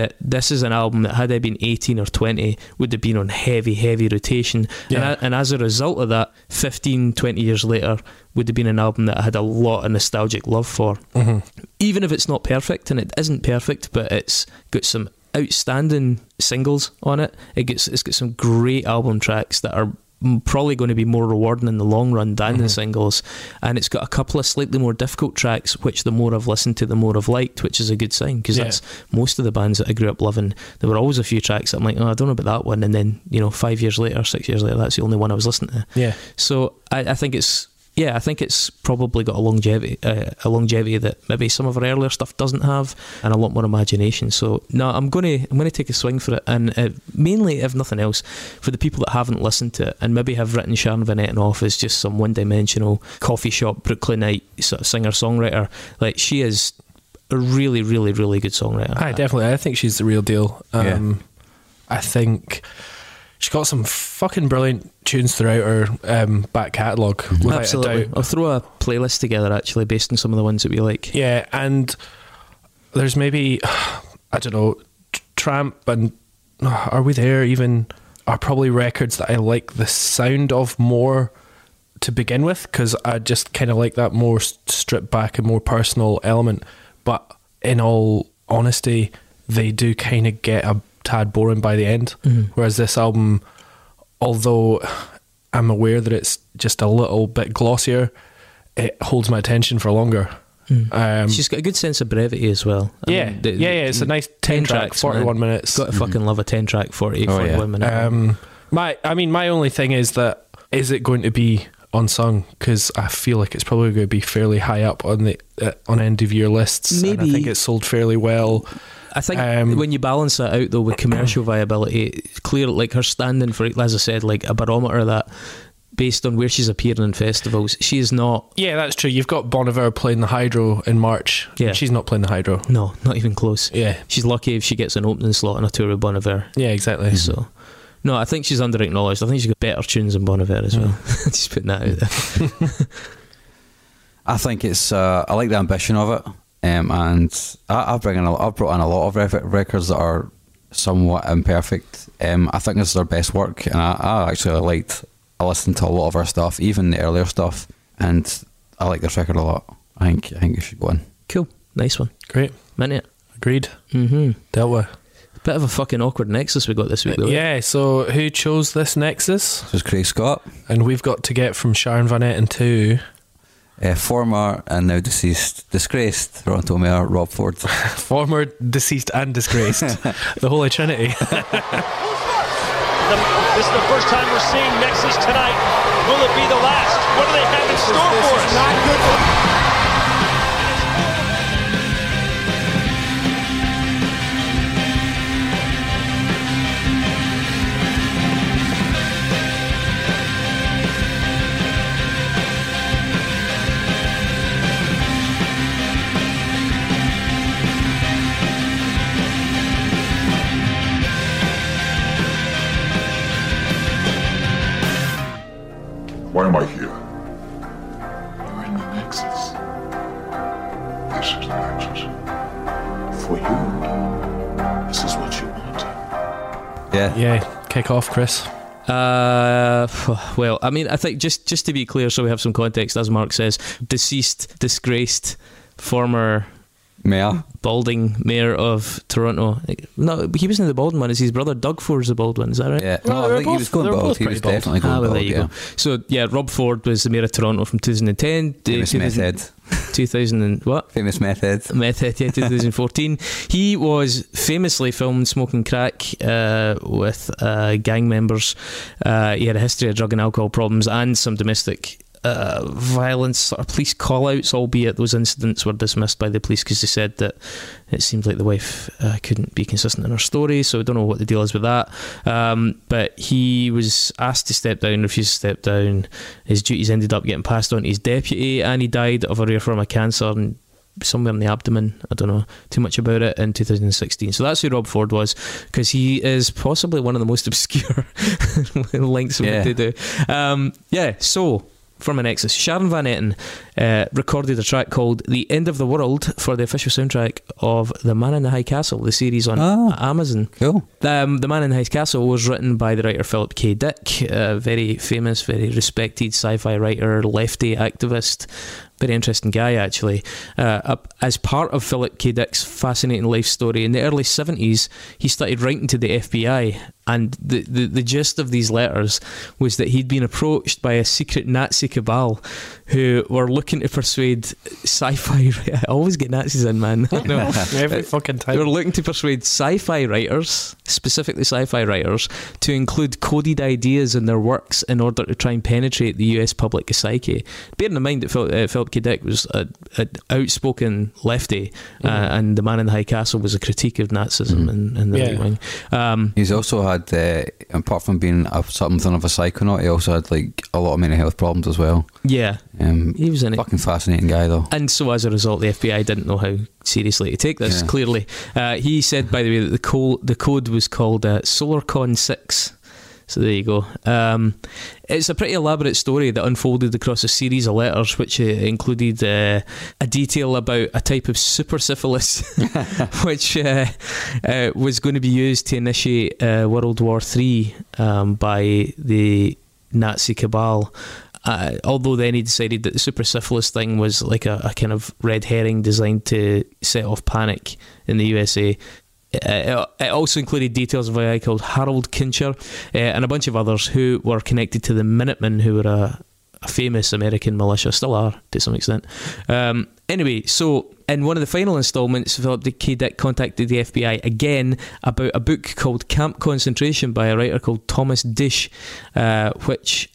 That this is an album that had I been 18 or 20 would have been on heavy, heavy rotation. Yeah. And, I, and as a result of that, 15, 20 years later, would have been an album that I had a lot of nostalgic love for. hmm Even if it's not perfect, and it isn't perfect, but it's got some outstanding singles on it. It gets it's got some great album tracks that are probably going to be more rewarding in the long run than the Mhm. singles and it's got a couple of slightly more difficult tracks which the more I've listened to the more I've liked which is a good sign because Yeah. that's most of the bands that I grew up loving there were always a few tracks that I'm like oh I don't know about that one and then you know five years later six years later that's the only one I was listening to yeah, so I, I think it's yeah, I think it's probably got a longevity, uh, a longevity that maybe some of our earlier stuff doesn't have, and a lot more imagination. So no, I'm gonna I'm gonna take a swing for it, and uh, mainly, if nothing else, for the people that haven't listened to it and maybe have written Sharon Van Etten off as just some one-dimensional coffee shop Brooklynite sort of singer songwriter. Like she is a really, really, really good songwriter. I definitely. I think she's the real deal. Um, I think she's got some fucking brilliant tunes throughout her um, back catalogue. Absolutely. I'll throw a playlist together actually based on some of the ones that we like. Yeah, and there's maybe I don't know, Tramp and are we there even are probably records that I like the sound of more to begin with because I just kind of like that more stripped back and more personal element. But in all honesty, they do kind of get a tad boring by the end. Mm-hmm. Whereas this album, although I'm aware that it's just a little bit glossier, it holds my attention for longer. Um, She's got a good sense of brevity as well. I yeah, mean, the- yeah, yeah. It's a nice 10 track, tracks, 41 man. minutes. Got to fucking love a 10 track 40, Oh, 41 yeah. minute. Um, my, I mean, my only thing is that is it going to be unsung? Because I feel like it's probably going to be fairly high up on the uh, on end of year lists. and Maybe. I think it's sold fairly well. I think um, when you balance that out though with commercial viability, it's clear like her standing for, as I said, like a barometer of that based on where she's appearing in festivals, she is not. Yeah, that's true. You've got Bon Iver playing the Hydro in March. Yeah. she's not playing the Hydro. No, not even close. Yeah, She's lucky if she gets an opening slot on a tour with Bon Iver. yeah, exactly. So, no, I think she's under acknowledged. I think she's got better tunes than Bon Iver as well. Just putting that out there. I think it's. Uh, I like the ambition of it, um, and I, I've bring in. A, I've brought in a lot of rec- records that are somewhat imperfect. Um, I think this is her best work, and I, I actually liked. I listened to a lot of her stuff, even the earlier stuff, and I like this record a lot. I think. I think you should go in. Cool, nice one, Great, mint it. agreed. Mm-hmm. Dealt with. Bit of a fucking awkward nexus we got this week, though. Yeah. So who chose this Nexus? This is Craig Scott, And we've got to get from Sharon Van Etten to uh, former and now deceased, disgraced Toronto Mayor Rob Ford. former deceased and disgraced, the Holy Trinity. The- this is the first time we're seeing Nexus tonight. Will it be the last? What do they have in store for us? Not good kick off, Chris. Uh, well, I mean, I think just just to be clear, so we have some context, as Mark says, deceased, disgraced, former Mayor. balding mayor of Toronto. No, he wasn't the bald one. It's his brother Doug Ford's the bald one. Is that right? Yeah, Well, no, they're I think he both- was going they're bald. both He pretty was bald. definitely going Ah, well, bald. there you yeah. go. So yeah, Rob Ford was the mayor of Toronto from 2010 to Famous meth 2000 and what? Famous Method. head. Meth Head, yeah, 2014. he was famously filmed smoking crack uh, with uh, gang members. Uh, he had a history of drug and alcohol problems and some domestic uh, violence of police call outs, albeit those incidents were dismissed by the police because they said that it seemed like the wife uh, couldn't be consistent in her story. So I don't know what the deal is with that. Um, but he was asked to step down, refused to step down. His duties ended up getting passed on to his deputy, and he died of a rare form of cancer. And somewhere in the abdomen. I don't know too much about it in 2016. So that's who Rob Ford was because he is possibly one of the most obscure links of Yeah. what they do. Um, yeah, so from an Nexus, Sharon Van Etten uh, recorded a track called "The End of the World" for the official soundtrack of The Man in the High Castle, the series on Ah. Amazon. Cool. Um, the Man in the High Castle was written by the writer Philip K. Dick, a very famous, very respected sci-fi writer, lefty activist, very interesting guy actually. Uh, up- as part of Philip K. Dick's fascinating life story, in the early seventies, he started writing to the FBI, and the, the the gist of these letters was that he'd been approached by a secret Nazi cabal who were looking to persuade sci-fi. I always get Nazis in, man. No. Every fucking time. They were looking to persuade sci-fi writers, specifically sci-fi writers, to include coded ideas in their works in order to try and penetrate the U.S. public psyche. Bearing in mind that Phil, uh, Philip K. Dick was an outspoken lefty, uh, and The Man in the High Castle was a critique of Nazism in, in the Yeah. right wing. Um, He's also had, uh, apart from being a, something of a psychonaut, he also had like a lot of mental health problems as well. yeah, Um, he was in it. fucking fascinating guy though. And so, as a result, the FBI didn't know how seriously to take this. Yeah. Clearly, uh, he said, by the way, that the code the code was called uh, SolarCon Six. So there you go. Um, it's a pretty elaborate story that unfolded across a series of letters, which uh, included uh, a detail about a type of super syphilis, which uh, uh, was going to be used to initiate uh, World War Three um, by the Nazi cabal. Uh, although then he decided that the super syphilis thing was like a, a kind of red herring designed to set off panic in the USA. Uh, it also included details of a guy called Harold Kincher uh, and a bunch of others who were connected to the Minutemen, who were a, a famous American militia, still are to some extent. Um, anyway, so in one of the final installments, Philip K. Dick contacted the FBI again about a book called Camp Concentration by a writer called Thomas Disch, uh, which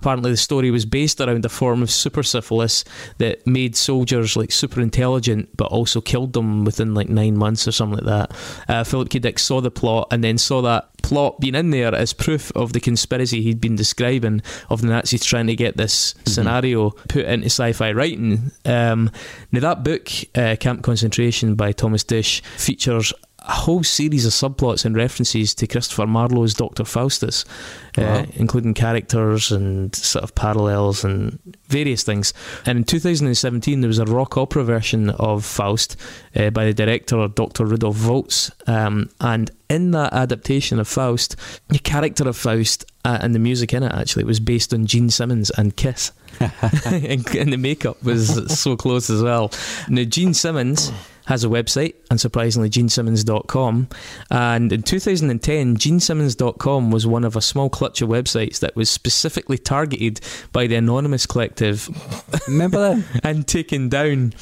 apparently the story was based around a form of super syphilis that made soldiers like super intelligent but also killed them within like nine months or something like that. Uh, Philip K. Dick saw the plot and then saw that plot being in there as proof of the conspiracy he'd been describing of the Nazis trying to get this scenario put into sci-fi writing. Um, now that book, uh, Camp Concentration by Thomas Disch, features a whole series of subplots and references to Christopher Marlowe's Dr. Faustus, uh, including characters and sort of parallels and various things. And in 2017, there was a rock opera version of Faust uh, by the director Dr. Rudolf Volz. Um, and in that adaptation of Faust, the character of Faust uh, and the music in it actually was based on Gene Simmons and Kiss. and, and the makeup was so close as well. Now, Gene Simmons has a website, unsurprisingly, genesimmons.com. And in 2010, genesimmons.com was one of a small clutch of websites that was specifically targeted by the Anonymous Collective Remember that? and taken down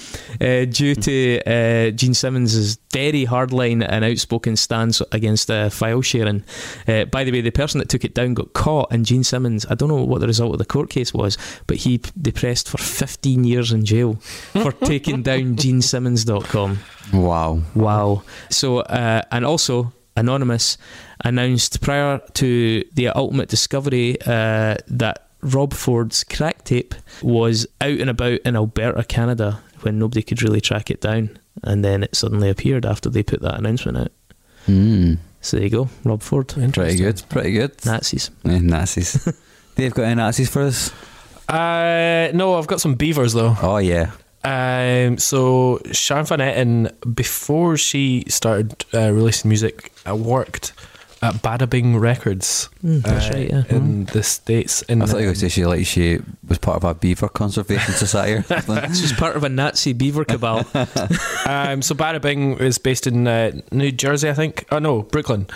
uh, due to uh, Gene Simmons' very hardline and outspoken stance against uh, file sharing. Uh, by the way, the person that took it down got caught, and Gene Simmons, I don't know what the result of the court case was, but he depressed for 15 years in jail for taking down genesimmons.com. Wow. Wow. So, uh, and also, Anonymous announced prior to the ultimate discovery uh, that Rob Ford's crack tape was out and about in Alberta, Canada, when nobody could really track it down. And then it suddenly appeared after they put that announcement out. Mm. So there you go, Rob Ford. Pretty good. Pretty good. Nazis. Eh, Nazis. Dave got any Nazis for us? Uh, no, I've got some beavers though. Oh yeah. Um, so Sharon Van Etten, before she started uh, releasing music, uh, worked at Bada Bing Records. Mm, that's uh, right, yeah. In the states. In I thought you were going to say she like she was part of a beaver conservation society or something. She's part of a Nazi beaver cabal. um, so Bada Bing is based in uh, New Jersey, I think. Oh no, Brooklyn,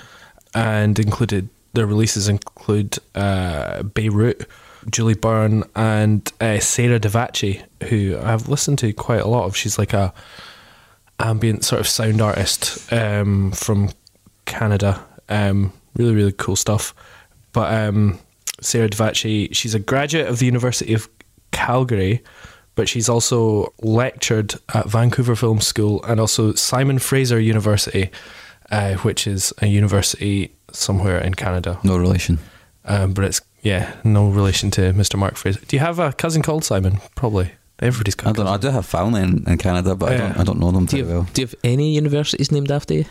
and included their releases include uh, Beirut, Julie Byrne, and uh, Sarah Davachi, who I've listened to quite a lot of. She's like a ambient sort of sound artist um, from Canada. Um, really, really cool stuff. But um, Sarah Davachi, she's a graduate of the University of Calgary, but she's also lectured at Vancouver Film School and also Simon Fraser University, uh, which is a university somewhere in Canada. No relation. Um, but it's yeah, no relation to Mr. Mark Fraser. Do you have a cousin called Simon? Probably. Everybody's got. I a don't know. I do have family in, in Canada, but I don't. I don't know them do, too you well. have, do you have any universities named after you?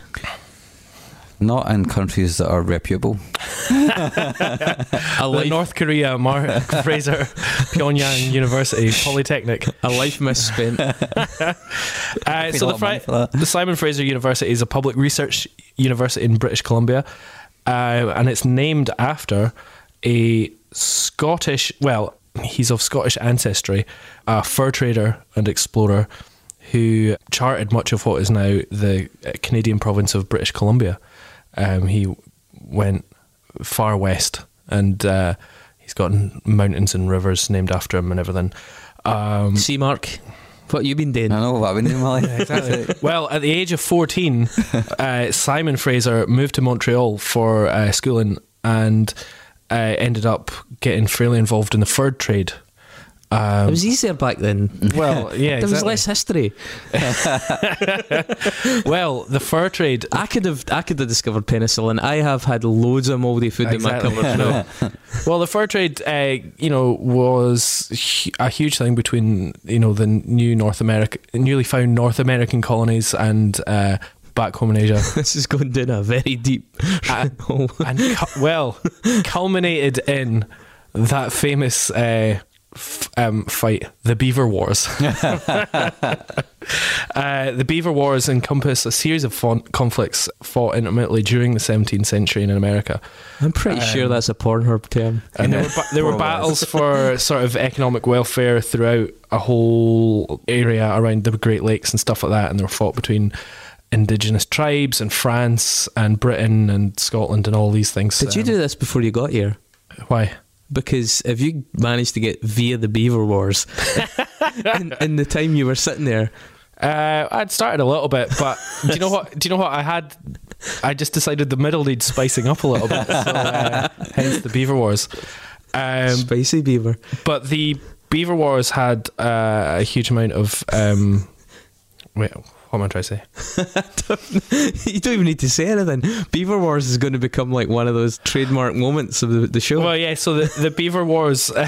Not in countries that are reputable. A life, North Korea Mark Fraser Pyongyang University Polytechnic. a life misspent. Uh, Paid so the, of money Fri- for that. the Simon Fraser University is a public research university in British Columbia, uh, and it's named after a Scottish. Well, he's of Scottish ancestry, a fur trader and explorer who charted much of what is now the uh, Canadian province of British Columbia. Um, he went far west, and uh, he's got mountains and rivers named after him and everything. Um, See, Mark, what you been doing? I know what I've been doing in my. Exactly. well, at the age of 14, uh, Simon Fraser moved to Montreal for uh, schooling and uh, ended up getting fairly involved in the fur trade. It Um, was easier back then. well, yeah, There was less history. Well, the fur trade. I could have I could have discovered penicillin. I have had loads of mouldy food Exactly. in my cupboard. No. Well, the fur trade, uh, you know, was a huge thing between you know the new North America, newly found North American colonies and uh, back home in Asia. this is going down a very deep Uh, and cu- well, culminated in that famous uh, f- um, fight, the Beaver Wars. uh, the Beaver Wars encompass a series of fon- conflicts fought intimately during the 17th century in America. I'm pretty sure that's a Pornhub term. And there were, ba- there were battles for sort of economic welfare throughout a whole area around the Great Lakes and stuff like that. And they were fought between indigenous tribes and France and Britain and Scotland and all these things. Did you Um, do this before you got here? Why? Because if you managed to get via the Beaver Wars in, in the time you were sitting there, Uh, I'd started a little bit, but do you know what? Do you know what I had? I just decided the middle needs spicing up a little bit, so, uh, hence the Beaver Wars. Um, spicy beaver. but the Beaver Wars had uh, a huge amount of. Um, wait, what am I trying to say? you don't even need to say anything. Beaver Wars is going to become like one of those trademark moments of the, the show. Well, yeah. So the, the Beaver Wars uh,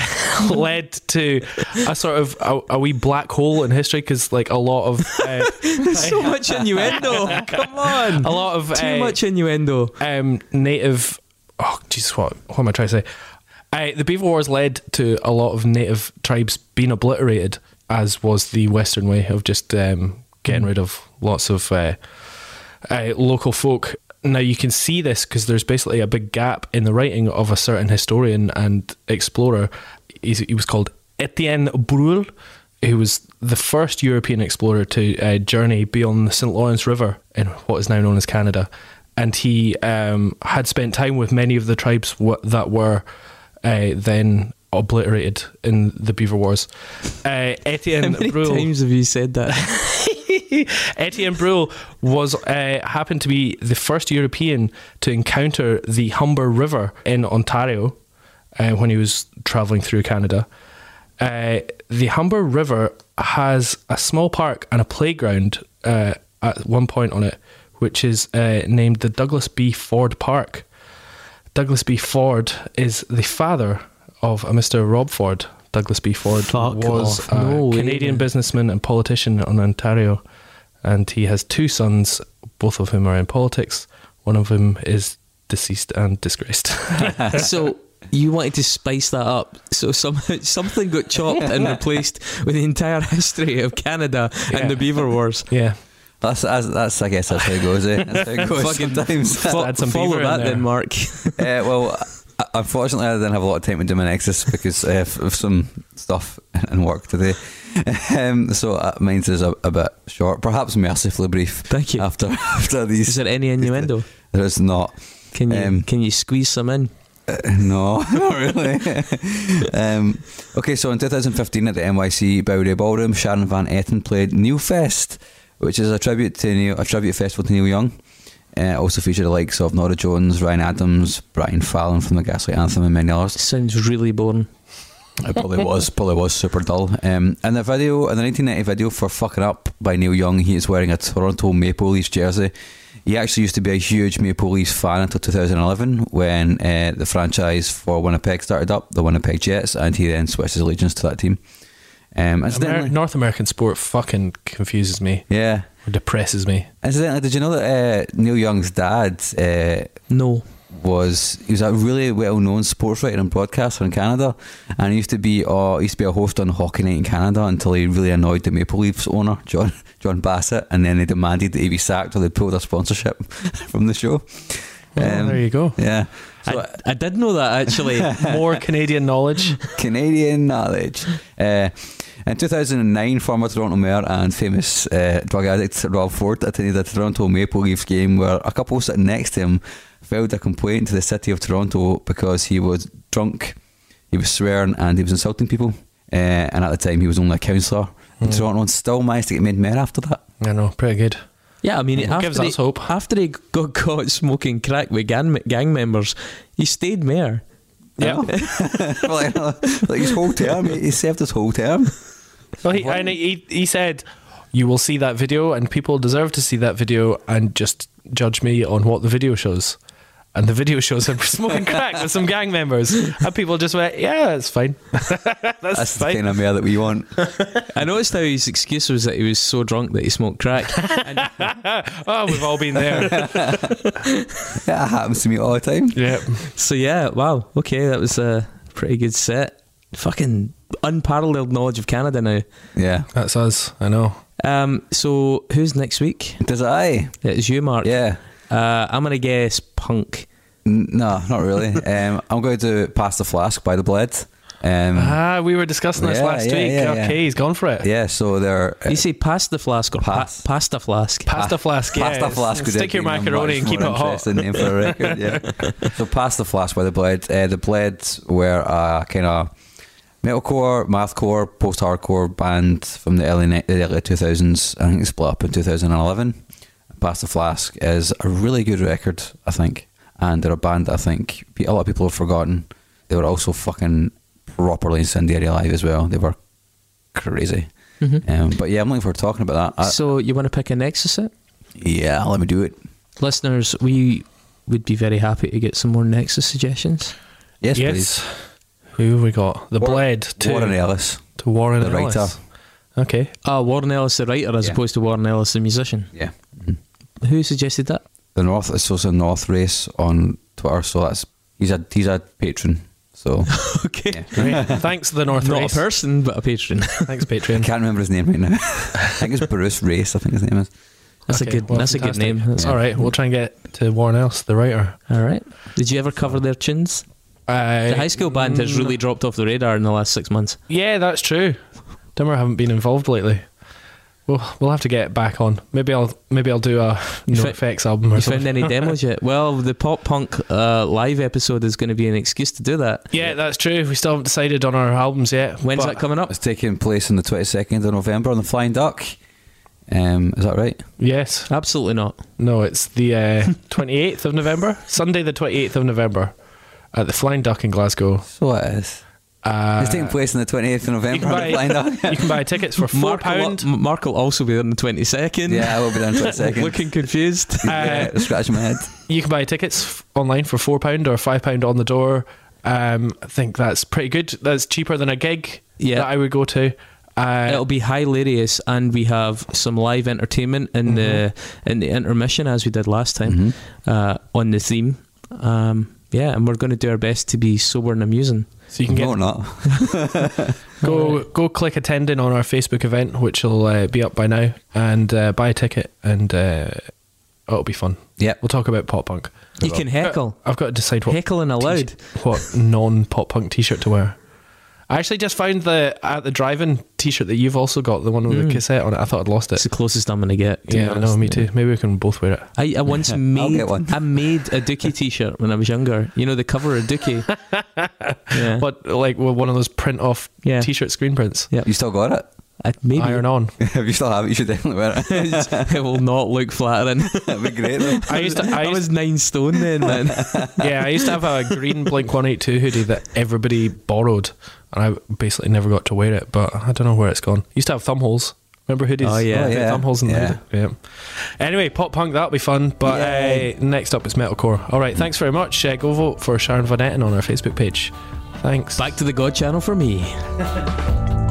led to a sort of a, a wee black hole in history because, like, a lot of uh, There's so much innuendo. Come on. a lot of Too uh, much innuendo. um, native. Oh, Jesus, what, what am I trying to say? Uh, the Beaver Wars led to a lot of native tribes being obliterated, as was the Western way of just um, getting rid of lots of uh, uh, local folk. Now you can see this because there's basically a big gap in the writing of a certain historian and explorer. He's, he was called Etienne Brule, who was the first European explorer to uh, journey beyond the St. Lawrence River in what is now known as Canada. And he um, had spent time with many of the tribes w- that were uh, then obliterated in the Beaver Wars. Uh, Etienne How many Brule. times have you said that? Etienne Brule was uh, happened to be the first European to encounter the Humber River in Ontario uh, when he was traveling through Canada. Uh, the Humber River has a small park and a playground uh, at one point on it, which is uh, named the Douglas B. Ford Park. Douglas B. Ford is the father of a Mr. Rob Ford. Douglas B. Ford Fuck was off. a No way, Canadian man. businessman and politician in Ontario, and he has two sons, both of whom are in politics. One of them is deceased and disgraced. so you wanted to spice that up. So somehow something got chopped and replaced with the entire history of Canada Yeah. and the Beaver Wars. yeah, That's, that's, that's I guess that's how it goes. Eh? That's how it goes Fucking times. Fo- add some follow beaver in that there. then, Mark. uh, well, unfortunately, I didn't have a lot of time to do my Nexus because uh, of some stuff and work today. Um, so uh, mine's is a, a bit short, perhaps mercifully brief. Thank you. After after these, Is there any innuendo? there is not. Can you Um, can you squeeze some in? Uh, no, not really. um, okay, so in 2015 at the NYC Bowery Ballroom, Sharon Van Etten played Neil Fest, which is a tribute to Neil, a tribute festival to Neil Young. Uh, also featured the likes of Norah Jones, Ryan Adams, Brian Fallon from the Gaslight Anthem, and many others. Sounds really boring. It probably was, probably was super dull. Um, in the video, in the 1990 video for "Fucking Up" by Neil Young, he is wearing a Toronto Maple Leafs jersey. He actually used to be a huge Maple Leafs fan until 2011 when uh, the franchise for Winnipeg started up, the Winnipeg Jets, and he then switched his allegiance to that team. Um, incidentally, Amer- North American sport fucking confuses me yeah. Or depresses me. Incidentally, did you know that uh, Neil Young's dad uh, No. was he was a really well known sports writer and broadcaster in Canada, and he used to be uh, he used to be a host on Hockey Night in Canada until he really annoyed the Maple Leafs owner John John Bassett, and then they demanded that he be sacked or they pulled their sponsorship from the show. Well, there you go. Yeah, so I, I did know that actually. More Canadian knowledge. Canadian knowledge. Uh, in 2009, former Toronto mayor and famous uh, drug addict Rob Ford attended a Toronto Maple Leafs game where a couple sitting next to him filed a complaint to the city of Toronto because he was drunk, he was swearing, and he was insulting people. Uh, and at the time, he was only a councillor in Toronto and still managed to get made mayor after that. I know, pretty good. Yeah, I mean, Well, after gives he, us hope. After he got caught smoking crack with gang, gang members, he stayed mayor. Yeah. like, like his whole term, he served his whole term. Well, he, and he, he said, You will see that video, and people deserve to see that video and just judge me on what the video shows. And the video shows him smoking crack with some gang members. And people just went, Yeah, it's fine. That's, That's the fine. kind of mayor that we want. I noticed how his excuse was that he was so drunk that he smoked crack. oh, we've all been there. That happens to me all the time. yeah. so yeah, wow. Okay, that was a pretty good set. Fucking unparalleled knowledge of Canada now. Yeah. That's us. I know. Um, so who's next week? Does I? It's you, Mark. Yeah. Uh, I'm gonna guess punk. N- no, not really. um, I'm going to pass the flask by the bled. Um, ah, we were discussing this yeah, last yeah, week. Yeah, okay, he's gone for it. Yeah, so they're. Uh, you say pass the flask or pass. Pa- pasta flask? Pasta flask, yeah. Pasta flask. Stick your macaroni and keep it hot. name for a record, yeah. so pass the flask by the bled. Uh, the bled were a kind of metalcore, mathcore, post-hardcore band from the early, the early 2000s. I think it split up in 2011. Pass the Flask is a really good record, I think. And they're a band that I think a lot of people have forgotten. They were also fucking properly incendiary live as well. They were crazy. Mm-hmm. Um, but yeah, I'm looking forward to talking about that. I, so you want to pick an Nexus Yeah, let me do it. Listeners, we would be very happy to get some more Nexus suggestions. Yes, yes. please. Who have we got? The Warren, Bled to Warren Ellis. To Warren the Ellis. writer. Okay. Ah, Warren Ellis, the writer, as yeah. opposed to Warren Ellis, the musician. Yeah. Who suggested that? The North it's also North Race on Twitter, so that's he's a he's a patron. So okay. yeah. Great. Thanks to the North Not Race. a person, but a patron. Thanks, patron. I can't remember his name right now. I think it's Bruce Race. I think his name is. That's Okay, a good. well, that's a good name. That's All right, we'll try and get to Warren Ellis, the writer. All right. Did you ever cover their tunes? Uh, The high school band has really dropped off the radar in the last six months. Yeah, that's true. Dummer haven't been involved lately. We'll we'll have to get back on. Maybe I'll maybe I'll do a You No Effects album or You something. found any demos yet? Well, the pop punk uh, live episode is going to be an excuse to do that. Yeah, that's true. We still haven't decided on our albums yet. When's that coming up? It's taking place on the twenty second of November on the Flying Duck. Um, is that right? Yes. Absolutely not. No, it's the twenty eighth of November. Sunday, the twenty eighth of November, at the Flying Duck in Glasgow. So it is. Uh, It's taking place on the twenty eighth of you November can on the Flying buy you can buy tickets for four Mark will, pound. M- Mark will also be there on the twenty second. yeah, I will be there in twenty seconds. Looking confused. yeah, scratching my head. You can buy tickets online for four pound or five pound on the door. Um, I think that's pretty good. That's cheaper than a gig Yeah. that I would go to. Uh, It'll be hilarious, and we have some live entertainment in the in the intermission as we did last time uh, on the theme. Um, yeah, and we're going to do our best to be sober and amusing. so you can get no, not. go go click attending on our Facebook event, which will uh, be up by now, and uh, buy a ticket, and uh, it'll be fun. Yeah, We'll talk about pop punk. You can heckle, I've got to decide what heckle and allowed. t-shirt- what non pop punk t-shirt to wear. I actually just found the at the drive-in t-shirt that you've also got, the one with Mm. the cassette on it. I thought I'd lost it. It's the closest I'm going to get. to Yeah, I know, me too. Maybe we can both wear it. I, I once I'll made get one. I made a Dookie T-shirt when I was younger. You know the cover of Dookie. yeah, But like with one of those print-off Yeah. t-shirt screen prints. Yeah. You still got it? I, maybe Iron on. if you still have it, you should definitely wear it. it will not look flattering. That'd be great though. I used to. I, I used, was nine stone then, man. yeah, I used to have a green Blink One Eight Two hoodie that everybody borrowed, and I basically never got to wear it. But I don't know where it's gone. Used to have thumb holes. Remember hoodies? Oh, yeah. Oh, yeah. thumb holes in the Yeah. hoodie. Yeah. Anyway, pop punk that'll be fun. But uh, next up is metalcore. All right, thanks very much. Uh, go vote for Sharon Van Etten on our Facebook page. Thanks. Back to the God channel for me.